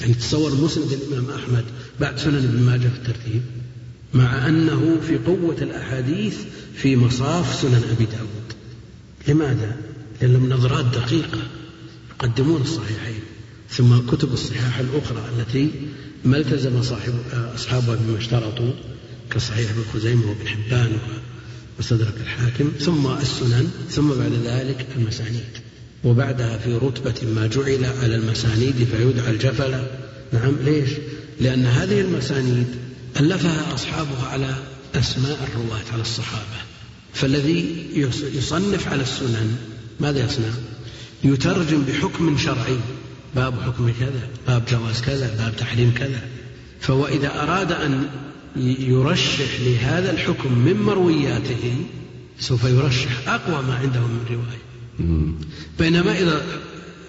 يعني تصور مسند الإمام أحمد بعد سنن ابن ماجه في الترتيب. مع أنه في قوة الأحاديث في مصاف سنن أبي داود لماذا؟ لأنهم نظرات دقيقة يقدمون الصحيحين ثم كتب الصحاح الأخرى التي ما التزم صاحب أصحابها بما اشترطوا كصحيح ابن خزيمة وابن حبان ومستدرك الحاكم ثم السنن ثم بعد ذلك المسانيد وبعدها في رتبة ما جعل على المسانيد فيدعى الجفل نعم ليش؟ لأن هذه المسانيد ألفها أصحابها على أسماء الرواة على الصحابة. فالذي يصنف على السنن ماذا يصنع؟ يترجم بحكم شرعي. باب حكم كذا باب جواز كذا باب تحريم كذا. فهو إذا أراد أن يرشح لهذا الحكم من مروياته سوف يرشح أقوى ما عنده من رواية. بينما إذا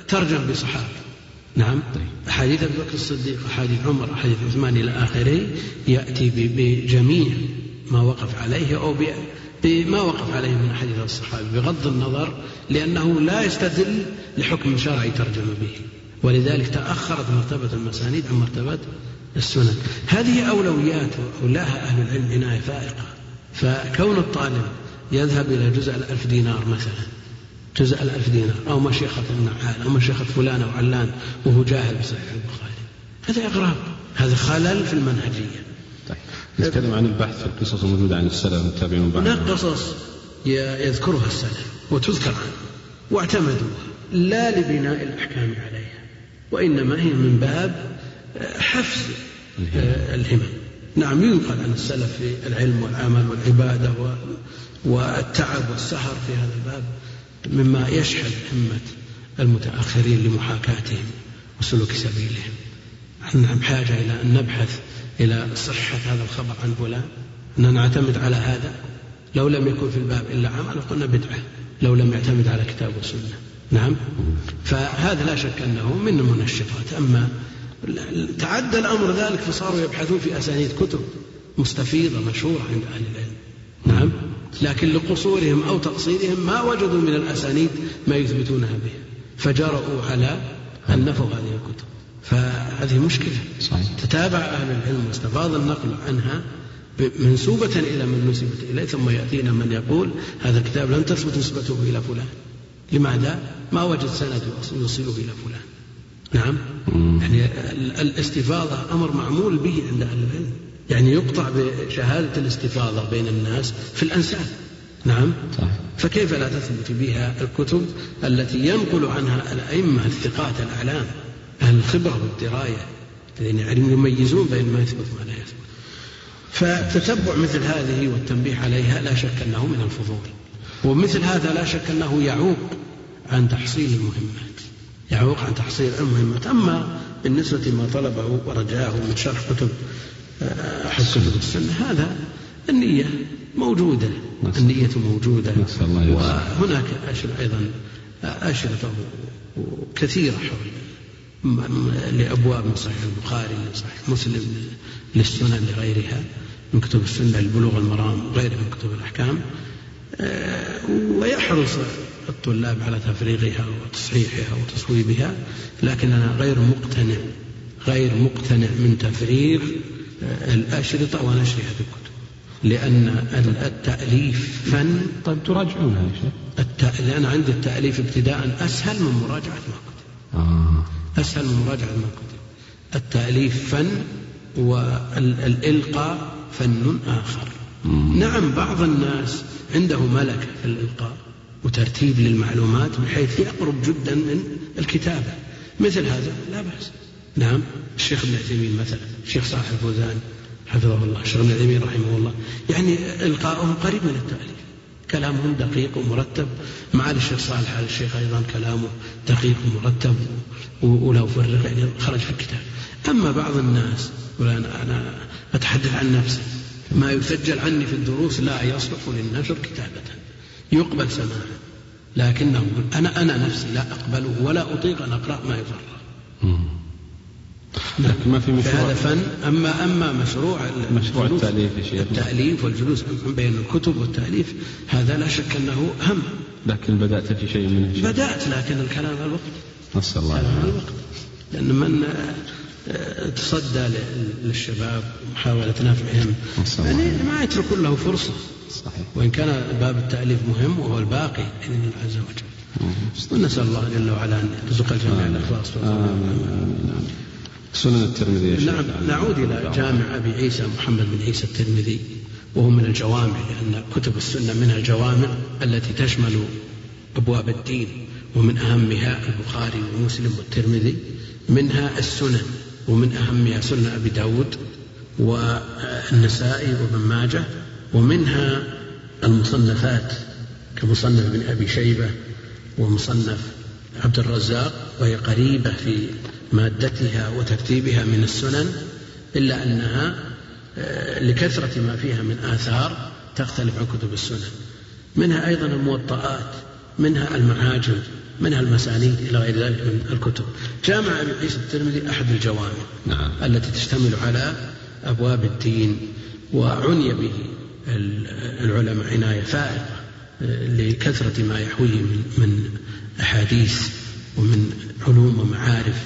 ترجم بصحابة. نعم. أحاديث أبي بكر الصديق أحاديث عمر أحاديث عثمان إلى آخره يأتي بجميع ما وقف عليه أو بما وقف عليه من أحاديث الصحابة بغض النظر لأنه لا يستدل لحكم شرعي ترجم به. ولذلك تأخرت مرتبة المسانيد عن مرتبة السنن. هذه أولويات أولاها أهل العلم عناية فائقة. فكون الطالب يذهب إلى جزء الألف دينار مثلا جزء الألف دينار. أو مشيخة النعال أو مشيخة فلان أو علان وهو جاهل بصحيح البخاري. هذا إغراب هذا خلل في المنهجية. طيب. نتكلم عن البحث في القصص الموجودة عن السلف والتابعين هناك قصص يذكرها السلف وتذكر عنه واعتمدوها. لا لبناء الأحكام عليها وإنما هي من باب حفز الهمم. نعم ينقل عن السلف في العلم والعمل والعبادة والتعب والسهر في هذا الباب. مما يشحذ همة المتأخرين لمحاكاتهم وسلوك سبيلهم. نحن بحاجة إلى أن نبحث إلى صحة هذا الخبر عن فلان؟ أن نعتمد على هذا؟ لو لم يكن في الباب إلا عمل قلنا بدعة. لو لم يعتمد على كتاب وسنة. نعم؟ فهذا لا شك أنه من المنشطات. أما تعدى الأمر ذلك فصاروا يبحثون في أسانيد كتب مستفيضة مشهورة عند أهل العلم. نعم؟ لكن لقصورهم أو تقصيرهم ما وجدوا من الأسانيد ما يثبتونها به فجرؤوا على أن نفوا هذه الكتب. فهذه مشكلة. صحيح. تتابع أهل العلم واستفاض النقل عنها منسوبة إلى من نسبت إليه ثم يأتينا من يقول هذا الكتاب لم تثبت نسبته إلى فلان. لماذا؟ ما وجد سند يوصله إلى فلان. نعم. يعني الاستفاضة أمر معمول به عند أهل العلم. يعني يقطع بشهادة الاستفاضة بين الناس في الأنساب. نعم؟ صح. فكيف لا تثبت بها الكتب التي ينقل عنها الأئمة الثقات الأعلام أهل الخبرة والدراية الذين يعني يميزون بين ما يثبت وما لا يثبت؟ فتتبع مثل هذه والتنبيه عليها لا شك أنه من الفضول. ومثل هذا لا شك أنه يعوق عن تحصيل المهمات يعوق عن تحصيل المهمات. أما بالنسبة ما طلبه ورجاه من شرح كتب كتب السنة هذا النية موجودة النية موجودة. وهناك أشر أيضا أشرطة كثيرة حول لأبواب من صحيح البخاري لصحيح مسلم للسنن لغيرها من كتب السنة البلوغ المرام وغيرها من كتب الأحكام. ويحرص الطلاب على تفريغها وتصحيحها وتصويبها لكننا غير مقتنع غير مقتنع من تفريغ الأشرطة ونشرها بالكتب لأن التأليف فن طيب تراجعونها يا شيخ. الت... لأن عندي التأليف ابتداء أسهل من مراجعة ما كتب آه. أسهل من مراجعة ما كتب التأليف فن والإلقاء فن آخر. مم. نعم بعض الناس عنده ملكة في الإلقاء وترتيب للمعلومات بحيث يقرب جدا من الكتابة. مثل هذا لا بأس. نعم. الشيخ ابن عثيمين مثلا الشيخ صالح الفوزان حفظه الله الشيخ ابن عثيمين رحمه الله. يعني إلقاؤهم قريب من التأليف. كلامهم دقيق ومرتب. مع الشيخ صالح على الشيخ أيضا كلامه دقيق ومرتب ولو فرق يعني خرج في الكتاب. أما بعض الناس أنا, أنا أتحدث عن نفسي ما يسجل عني في الدروس لا يصلح للنشر كتابة. يقبل سماعا لكنه أنا أنا نفسي لا أقبله ولا أطيق أن أقرأ ما يفرغ لكن ما في مشروع. هذا فن. أما أما مشروع مشروع التأليف يا شيخ. التأليف والجلوس بين الكتب والتأليف هذا لا شك أنه هم لكن بدأت في شيء منه بدأت لكن الكلام على الوقت. نسأل الله على الوقت. لأن من تصدى للشباب ومحاولة نفعهم يعني ما يتركون له فرصة. صحيح. وإن كان باب التأليف مهم وهو الباقي بإذن الله عز وجل. ونسأل الله جل وعلا أن يرزق الجميع الإخلاص سنن الترمذي نعم نعود إلى جامع أبي عيسى محمد بن عيسى الترمذي وهو من الجوامع لأن كتب السنة منها الجوامع التي تشمل أبواب الدين ومن أهمها البخاري ومسلم والترمذي. منها السنن ومن أهمها سنن أبي داود والنسائي وابن ماجه ومنها المصنفات كمصنف بن أبي شيبة ومصنف عبد الرزاق وهي قريبة في مادتها وترتيبها من السنن إلا أنها آه، لكثرة ما فيها من آثار تختلف عن كتب السنن. منها أيضا الموطئات منها المعاجم منها المسانيد إلى غير ذلك من الكتب. جامع أبي عيسى الترمذي أحد الجوامع نعم. التي تشتمل على أبواب الدين وعني به العلماء عناية فائقة آه، لكثرة ما يحويه من, من أحاديث ومن علوم ومعارف.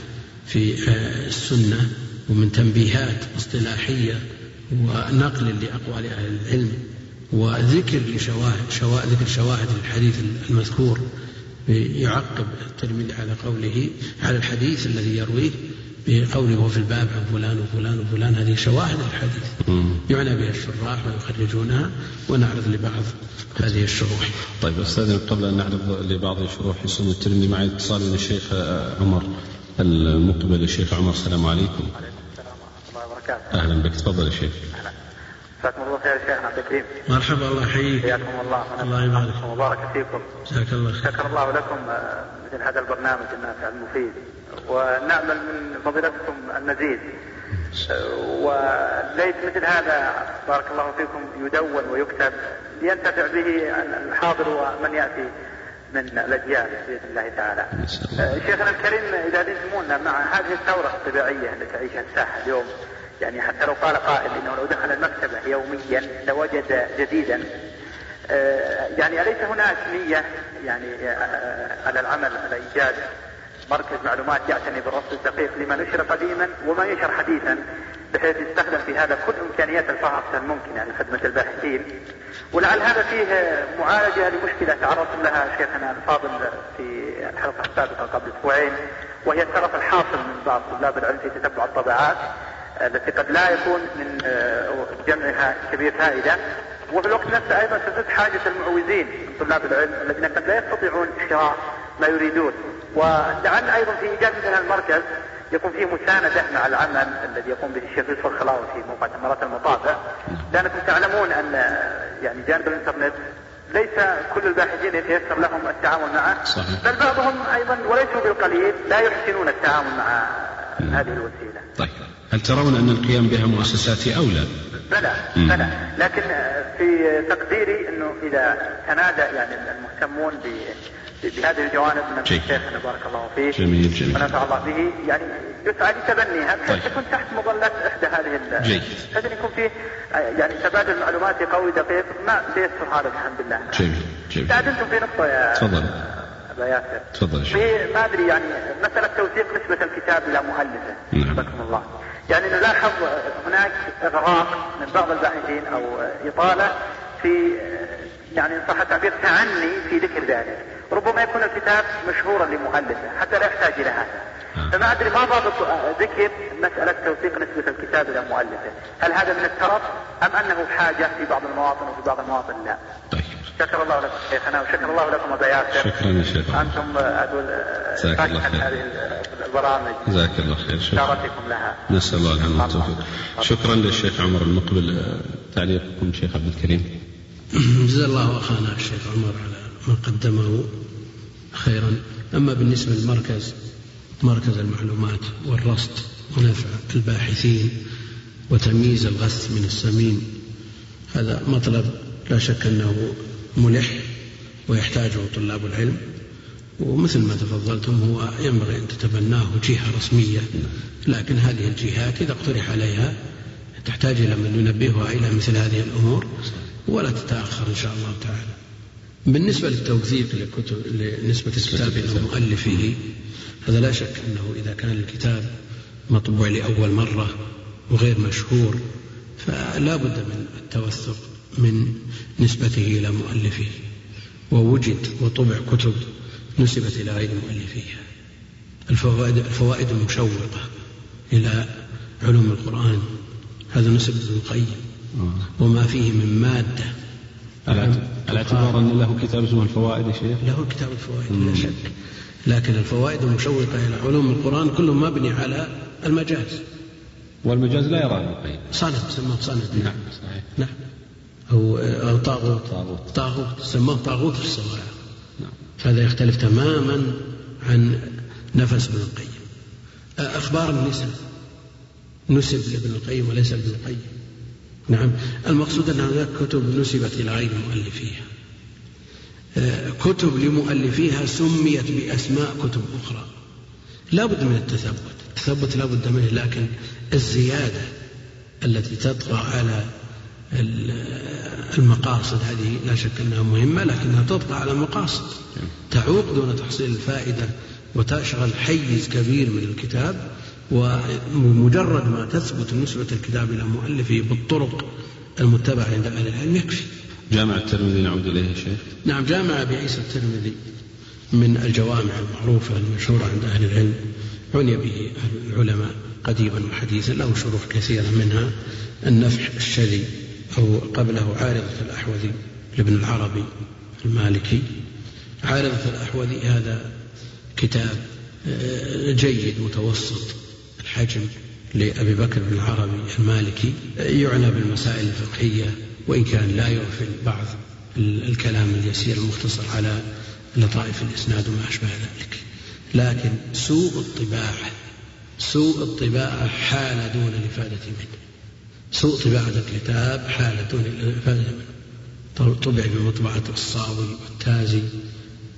في آه، السنة ومن تنبيهات اصطلاحية ونقل لأقوال أهل العلم وذكر لشواهد شواهد ذكر شواهد الحديث المذكور يعقب الترمذي على قوله على الحديث الذي يرويه بقوله وفي الباب عن فلان وفلان وفلان. هذه شواهد الحديث. يعنى بها الشراح ويخرجونها ونعرض لبعض هذه الشروح. طيب أستاذنا قبل أن نعرض لبعض شروح سنة الترمذي معي اتصال من الشيخ عمر. المقبل الشيخ عمر السلام عليكم. وعليكم السلام ورحمة الله وبركاته. أهلا بك تفضل يا شيخ. جزاكم الله خير شيخنا عبد الكريم. مرحبا الله يحييك. حياكم الله. الله يبارك. وبارك فيكم. جزاك الله خير. شكر الله لكم آه، مثل هذا البرنامج النافع المفيد. ونأمل من فضيلتكم المزيد. آه، وليت مثل هذا بارك الله فيكم يدون ويكتب لينتفع به الحاضر ومن يأتي. من الأجيال باذن الله تعالى. آه، شيخنا الكريم إذا لزمونا مع هذه الثورة الطبيعية التي تعيشها الساحة اليوم يعني حتى لو قال قائل إنه لو دخل المكتبة يوميا لوجد جديدا آه، يعني أليس هناك نية يعني آه، على العمل على إيجاد مركز معلومات يعتني بالرصد الدقيق لما نشر قديما وما ينشر حديثا بحيث يستخدم في هذا كل إمكانيات الفحص الممكنة لخدمة الباحثين ولعل هذا فيه معالجة لمشكلة تعرضتم لها شيخنا الفاضل في الحلقة السابقه قبل أسبوعين وهي الترف الحاصل من بعض طلاب العلم في تتبع الطبعات التي قد لا يكون من آه، جمعها كبير فائدة. وفي الوقت نفسه أيضا تزيد حاجة المعوزين من طلاب العلم الذين قد لا يستطيعون شراء ما يريدون. ولعل أيضا في إيجاد مثل المركز يكون فيه مساندة مع العمل الذي يقوم به الشيخ يوسف الخلاوي في موقع تمرات المطابع لأنكم تعلمون أن يعني جانب الإنترنت ليس كل الباحثين يتيسر لهم التعامل معه صحيح. بل بعضهم أيضا وليسوا بالقليل لا يحسنون التعامل مع هذه الوسيلة. طيب. هل ترون أن القيام بها مؤسسات أولى بلى بلى. لكن في تقديري أنه إذا تنادى يعني المهتمون بهذه الجوانب من شيخنا بارك الله فيه جميل جميل. ونفع الله به يعني يسعى لتبنيها بحيث تكون تحت مظلة إحدى هذه جيد. يكون فيه يعني تبادل معلوماتي قوي دقيق. ما سيسر هذا الحمد لله. جميل جميل. تعدلتم في نقطة يا تفضل. ياسر. تفضل في ما أدري يعني مسألة توثيق نسبة الكتاب إلى مؤلفه نعم. الله. يعني نلاحظ هناك إغراق من بعض الباحثين أو إطالة في يعني صح التعبير تعني في ذكر ذلك. ربما يكون الكتاب مشهورا لمؤلفه حتى لا يحتاج إلى هذا. فما أدري ما ضابط ذكر مسألة توثيق نسبة الكتاب إلى مؤلفه هل هذا من الترف أم أنه حاجة في بعض المواطن وفي بعض المواطن لا؟ طيب. شكر الله لكم شيخنا وشكر الله لكم ابا ياسر شكرا يا شيخ. أنتم أقول جزاك الله خير. هذه البرامج. جزاك الله خير. شارككم لها. نسأل الله العافيه والتوفيق. شكرا للشيخ عمر المقبل. تعليقكم شيخ عبد الكريم. جزا الله اخانا الشيخ عمر على ما قدمه خيرا أما بالنسبة للمركز مركز المعلومات والرصد ونفع الباحثين وتمييز الغث من السمين هذا مطلب لا شك أنه ملح ويحتاجه طلاب العلم ومثل ما تفضلتم هو ينبغي أن تتبناه جهة رسمية لكن هذه الجهات إذا اقترح عليها تحتاج إلى من ينبهها إلى مثل هذه الأمور ولا تتأخر إن شاء الله تعالى. بالنسبة للتوثيق لكتب لنسبة الكتاب إلى مؤلفه هذا لا شك أنه إذا كان الكتاب مطبوع لأول مرة وغير مشهور فلا بد من التوثق من نسبته إلى مؤلفه. ووجد وطبع كتب نسبت إلى غير مؤلفيها الفوائد الفوائد المشوقة إلى علوم القرآن. هذا نسب ابن القيم. آه. وما فيه من مادة على اعتبار أن له كتاب اسمه الفوائد يا شيخ؟ له كتاب الفوائد لا شك. لكن الفوائد المشوقة إلى علوم القرآن كله مبني على المجاز. والمجاز لا يرى ابن القيم صند سماه صند نعم صحيح. نعم. أو أو طاغوت. طاغوت. طاغوت سماه طاغوت في الصواعق نعم. هذا يختلف تماما عن نفس ابن القيم. أخبار النسب. نسب لابن القيم وليس ابن القيم. نعم. المقصود أن هناك كتب نسبت إلى غير مؤلفيها. كتب لمؤلفيها سميت بأسماء كتب أخرى. لا بد من التثبت. التثبت لا بد منه لكن الزيادة التي تطغى على المقاصد هذه لا شك أنها مهمة لكنها تطغى على المقاصد. تعوق دون تحصيل الفائدة وتشغل حيز كبير من الكتاب ومجرد ما تثبت نسبة الكتاب إلى مؤلفه بالطرق المتبعة عند أهل العلم يكفي. جامع الترمذي نعود إليه يا شيخ. نعم جامع أبي عيسى الترمذي من الجوامع المعروفة المشهورة عند أهل العلم عني به العلماء قديما وحديثا له شروح كثيرة منها. النفح الشذي أو قبله عارضة الأحوذي لابن العربي المالكي. عارضة الأحوذي هذا كتاب آه، جيد متوسط. الحجم لأبي بكر بن العربي المالكي يعنى بالمسائل الفقهية وإن كان لا يغفل بعض الكلام اليسير المختصر على لطائف الإسناد وما أشبه ذلك. لكن سوء الطباعة سوء الطباعة حال دون الإفادة منه. سوء طباعة الكتاب حال دون الإفادة منه. طبع بمطبعة الصاوي والتازي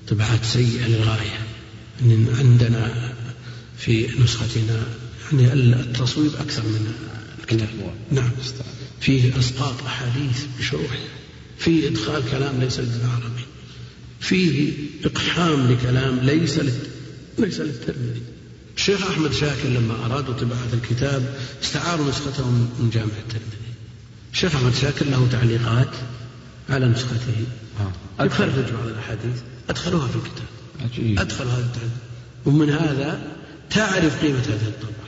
طبعات سيئة للغاية. عندنا في نسختنا يعني التصويب أكثر من الكتاب نعم. فيه إسقاط أحاديث بشروح. فيه إدخال كلام ليس للعربي فيه إقحام لكلام ليس ليس للترمذي. الشيخ أحمد شاكر لما أرادوا طباعة الكتاب استعاروا نسخته من جامع الترمذي. الشيخ أحمد شاكر له تعليقات على نسخته. آه. يخرج بعض الأحاديث. أدخلوها في الكتاب. عجيب. أدخل هذا التعليق. ومن هذا تعرف قيمة هذه الطبعة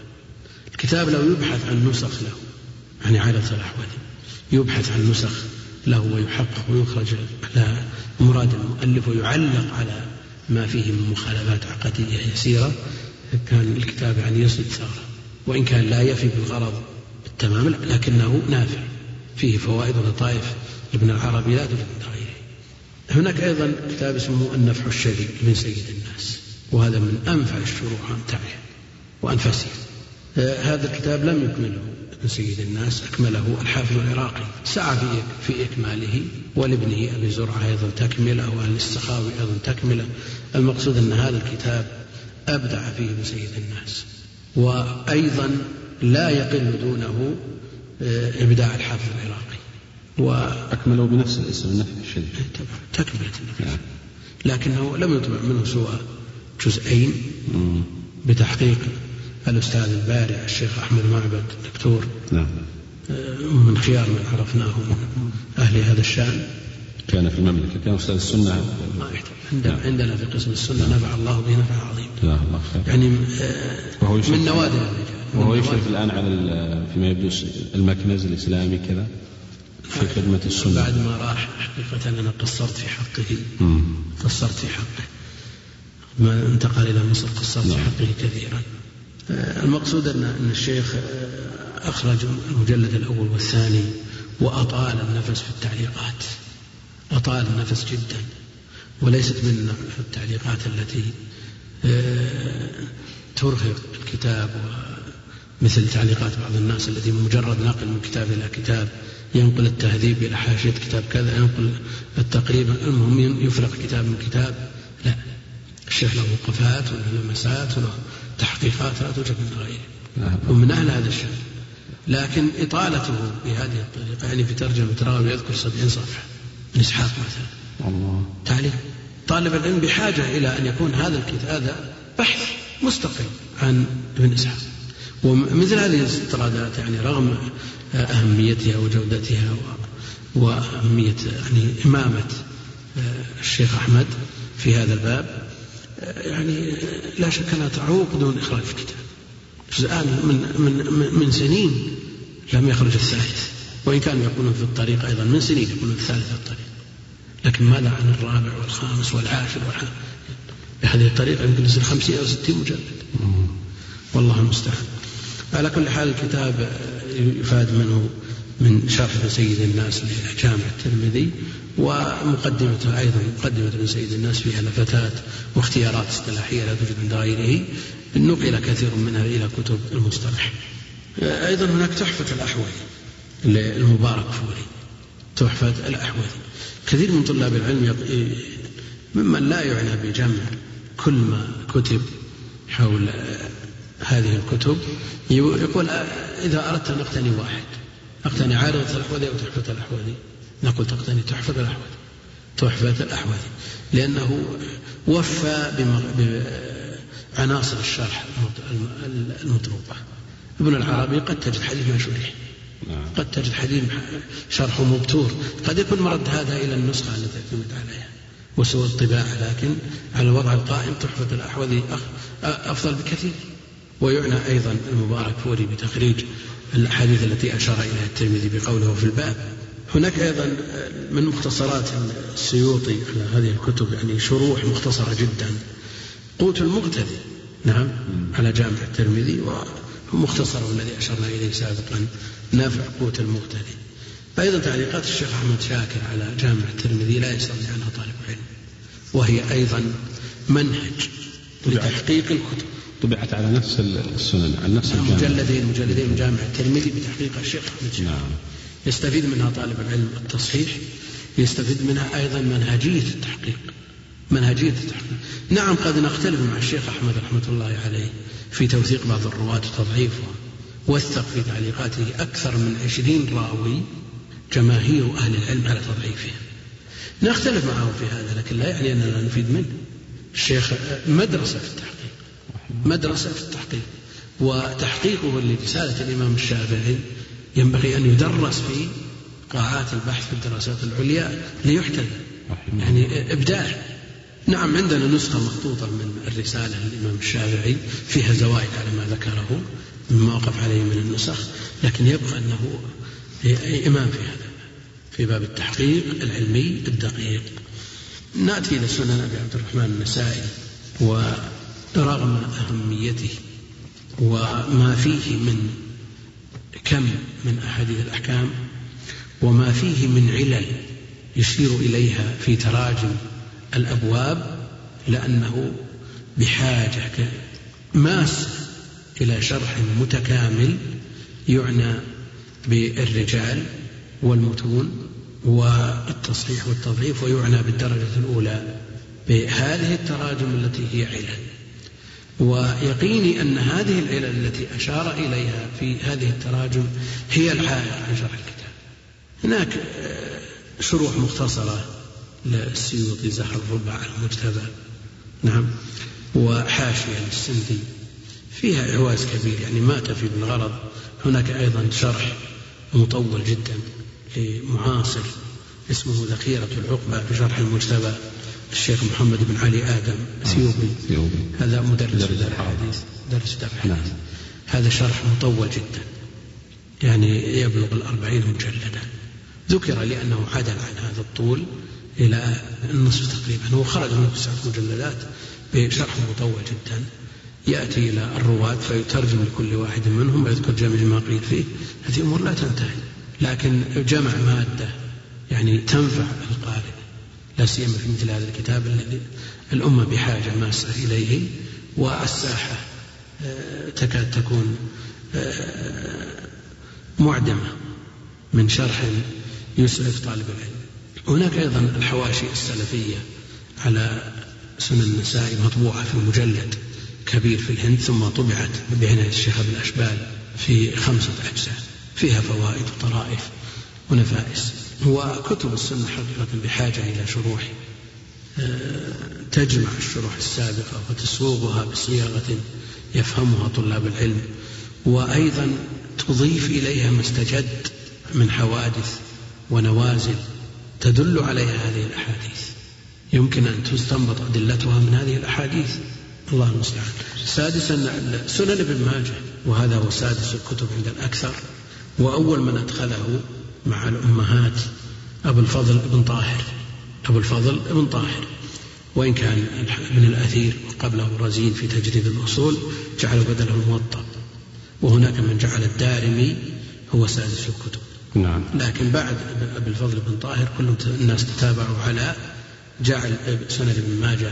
الكتاب لو يبحث عن نسخ له يعني على الأحوذي يبحث عن نسخ له ويحقق ويخرج على مراد المؤلف ويعلق على ما فيه من مخالفات عقدية يسيرة كان الكتاب يعني يصل ثغرة وإن كان لا يفي بالغرض بالتمام لكنه نافع فيه فوائد ولطائف ابن العربي لا توجد عند غيره هناك أيضا كتاب اسمه النفح الشديد من سيد الناس وهذا من أنفع الشروح أمتعها وأنفسها آه، هذا الكتاب لم يكمله ابن سيد الناس أكمله الحافظ العراقي. سعى في في إكماله ولابنه أبي زرعة أيضا تكملة وأهل السخاوي أيضا تكملة. المقصود أن هذا الكتاب أبدع فيه ابن سيد الناس. وأيضا لا يقل دونه آه، إبداع الحافظ العراقي. وأكمله بنفس الاسم النفي الشديد إيه، تكملة نعم. لكنه لم يطبع منه سوى جزئين بتحقيق الأستاذ البارع الشيخ أحمد معبد دكتور نعم. من خيار من عرفناه من أهل هذا الشأن. كان في المملكة كان أستاذ السنة. ما عندنا, نعم. عندنا في قسم السنة نفع الله به نفع عظيم. جزاه الله خير. يعني وهو من نوادر الرجال وهو يشرف الآن على فيما يبدو المكنز الإسلامي كذا في خدمة السنة. بعد ما راح حقيقة أنا قصرت في حقه. قصرت في حقه. ما انتقل إلى مصر قصرت نعم. في حقه كثيرا. آه، المقصود أن الشيخ أخرج المجلد الأول والثاني وأطال النفس في التعليقات. أطال النفس جدا وليست من التعليقات التي آه، ترهق الكتاب مثل تعليقات بعض الناس الذي مجرد نقل من كتاب إلى كتاب ينقل التهذيب إلى حاشية كتاب كذا ينقل التقريب. المهم يفرق كتاب من كتاب. لا الشيخ له وقفات وله لمسات وله تحقيقات لا توجد من غيره. ومن أهل هذا الشأن. لكن إطالته بهذه الطريقة يعني في ترجمة راوي يذكر سبعين صفحة من إسحاق مثلا. الله. تعليق طالب العلم بحاجة إلى أن يكون هذا الكتاب هذا بحث مستقل عن ابن إسحاق. ومثل هذه الاستطرادات يعني رغم أهميتها وجودتها وأهمية يعني إمامة آه، الشيخ أحمد في هذا الباب يعني لا شك أنها تعوق دون إخراج الكتاب. الآن من, من, من سنين لم يخرج الثالث. وإن كانوا يقولون في الطريق أيضا من سنين يقولون الثالث في الطريق. لكن ماذا عن الرابع والخامس والعاشر والحادي بهذه الطريقة يمكن يصير خمسين أو ستين مجلد. والله المستعان. على كل حال الكتاب يفاد منه من شرح سيد الناس لجامع الترمذي ومقدمته أيضا مقدمة ابن سيد الناس فيها لفتات واختيارات اصطلاحية لا توجد عند غيره نقل كثير منها إلى كتب المصطلح. أيضا هناك تحفة الأحوذي للمبارك فوري. تحفة الأحوذي كثير من طلاب العلم ممن لا يعنى بجمع كل ما كتب حول هذه الكتب يقول إذا أردت أن أقتني واحد. أقتني عارضة الأحوذي أو تحفة الأحوذي نقول تقتني تحفة الأحوذي تحفة الأحوذي لأنه وفى بعناصر الشرح المطلوبة ابن العربي قد تجد حديث ما شرح. نعم. قد تجد حديث شرحه مبتور. قد يكون مرد هذا إلى النسخة التي اعتمد عليها. وسوى الطباعة لكن على الوضع القائم تحفة الأحوذي أفضل بكثير. ويعنى أيضا المبارك فوري بتخريج الأحاديث التي أشار إليها الترمذي بقوله في الباب. هناك أيضا من مختصرات السيوطي على هذه الكتب يعني شروح مختصرة جدا. قوت المقتدي نعم على جامع الترمذي ومختصر الذي أشرنا إليه سابقا نافع قوت المقتدي. أيضا تعليقات الشيخ أحمد شاكر على جامع الترمذي لا يستغني عنها طالب علم وهي أيضا منهج. لتحقيق الكتب. طبعت على نفس السنن على نفس نعم مجلدين مجلدين من جامع الترمذي بتحقيق الشيخ أحمد نعم. يستفيد منها طالب العلم التصحيح يستفيد منها أيضا منهجية التحقيق. منهجية التحقيق. نعم قد نختلف مع الشيخ أحمد رحمة الله عليه في توثيق بعض الرواة وتضعيفه وثق في تعليقاته أكثر من عشرين راوي جماهير أهل العلم على تضعيفهم نختلف معه في هذا لكن لا يعني أننا نفيد منه. الشيخ مدرسة في التحقيق. مدرسة في التحقيق. وتحقيقه لرسالة الإمام الشافعي ينبغي أن يدرس في قاعات البحث في الدراسات العليا ليحتذى يعني إبداع. نعم عندنا نسخة مخطوطة من الرسالة للإمام الشافعي فيها زوائد على ما ذكره مما وقف عليه من النسخ لكن يبقى أنه إمام في هذا في باب التحقيق العلمي الدقيق. نأتي إلى سنن أبي عبد الرحمن النسائي ورغم أهميته وما فيه من كم من أحاديث الأحكام وما فيه من علل يشير إليها في تراجم الأبواب لأنه بحاجة ماسة إلى شرح متكامل يعنى بالرجال والمتون والتصحيح والتضعيف ويعنى بالدرجة الأولى بهذه التراجم التي هي علل. ويقيني أن هذه العلل التي أشار إليها في هذه التراجم هي العائق عن شرح الكتاب. هناك آه، شروح مختصرة للسيوطي زهر الربع المجتبى. نعم. وحاشية للسندي. فيها إعواز كبير يعني ما تفي بالغرض. هناك أيضا شرح مطول جدا. لمعاصر اسمه ذخيرة العقبة في شرح المجتبى الشيخ محمد بن علي آدم ثيوبي هذا مدرس دار الحديث درس دار الحديث نعم. هذا شرح مطول جدا يعني يبلغ الأربعين مجلدا. ذكر لأنه عدل عن هذا الطول إلى النصف تقريبا. هو خرج من تسعة مجلدات بشرح مطول جدا. يأتي إلى الرواة فيترجم لكل واحد منهم ويذكر جميع ما قيل فيه. هذه أمور لا تنتهي. لكن جمع مادة يعني تنفع القارئ لا سيما في مثل هذا الكتاب الذي الأمة بحاجة ماسة إليه والساحة آه، تكاد تكون آه، معدمة من شرح يسعف طالب العلم. هناك أيضا الحواشي السلفية على سنن النساء مطبوعة في مجلد كبير في الهند ثم طبعت بعناية الشيخ أبو الأشبال في خمسة أجزاء. فيها فوائد وطرائف ونفائس. وكتب السنة حقيقة بحاجة إلى شروح آه، تجمع الشروح السابقة وتسوقها بصياغة يفهمها طلاب العلم وأيضا تضيف إليها ما استجد من حوادث ونوازل تدل عليها هذه الأحاديث. يمكن أن تستنبط أدلتها من هذه الأحاديث. الله المستعان. سادسا سنن ابن ماجه وهذا هو سادس الكتب عند الأكثر. وأول من أدخله مع الأمهات أبو الفضل بن طاهر. أبو الفضل بن طاهر. وإن كان ابن الأثير وقبله الرزين في تجريد الأصول جعل بدله الموطأ وهناك من جعل الدارمي هو سادس الكتب. نعم. لكن بعد أبي الفضل بن طاهر كل الناس تتابعوا على جعل سند ابن ماجه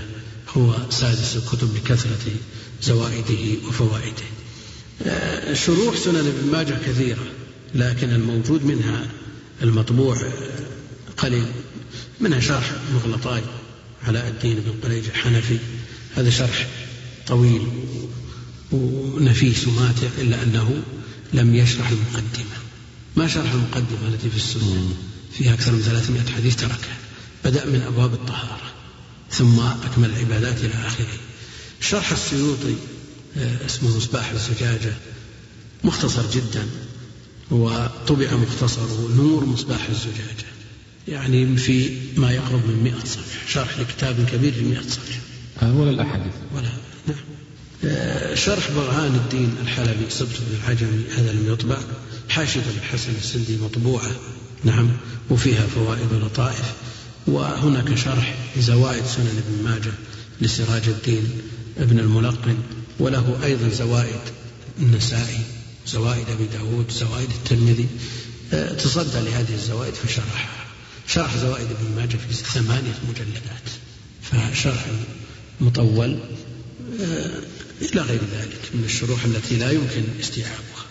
هو سادس الكتب لكثرة زوائده وفوائده. آه، شروح سنن ابن ماجه كثيرة. لكن الموجود منها المطبوع قليل منها شرح مغلطاي علاء الدين بن قريج الحنفي. هذا شرح طويل ونفيس وماتع إلا أنه لم يشرح المقدمة. ما شرح المقدمة التي في السنة؟ فيها أكثر من 300 حديث تركها. بدأ من أبواب الطهارة ثم أكمل العبادات إلى آخره. شرح السيوطي آه، اسمه مصباح الزجاجة مختصر جدا. وطبع مختصره نور مصباح الزجاجة يعني في ما يقرب من مئة صفحة شرح لكتاب كبير في مئة صفحة ولا الأحاديث. ولا نعم. آه، شرح برهان الدين الحلبي سبت بن العجمي هذا لم يطبع. حاشية الحسن السندي مطبوعة نعم وفيها فوائد ولطائف. وهناك شرح زوائد سنن ابن ماجه لسراج الدين ابن الملقن وله أيضا زوائد النسائي. زوائد أبي داود زوائد الترمذي. آه، تصدى لهذه الزوائد فشرحها شرح زوائد ابن ماجه في ثمانية مجلدات فشرح مطول آه، إلى غير ذلك من الشروح التي لا يمكن استيعابها.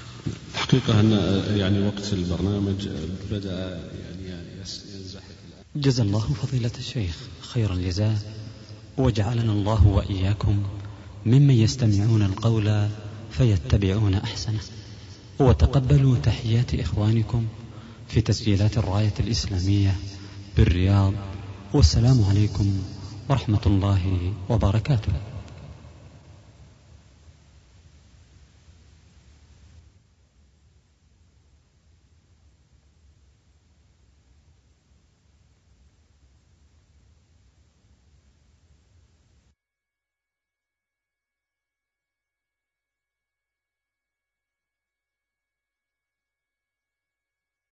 حقيقة أن آه، يعني وقت البرنامج بدأ يعني ينزحف. جزا الله فضيلة الشيخ خير الجزاء. وجعلنا الله وإياكم ممن يستمعون القول فيتبعون أحسنه. وتقبلوا تحيات إخوانكم في تسجيلات الراية الإسلامية بالرياض. والسلام عليكم ورحمة الله وبركاته.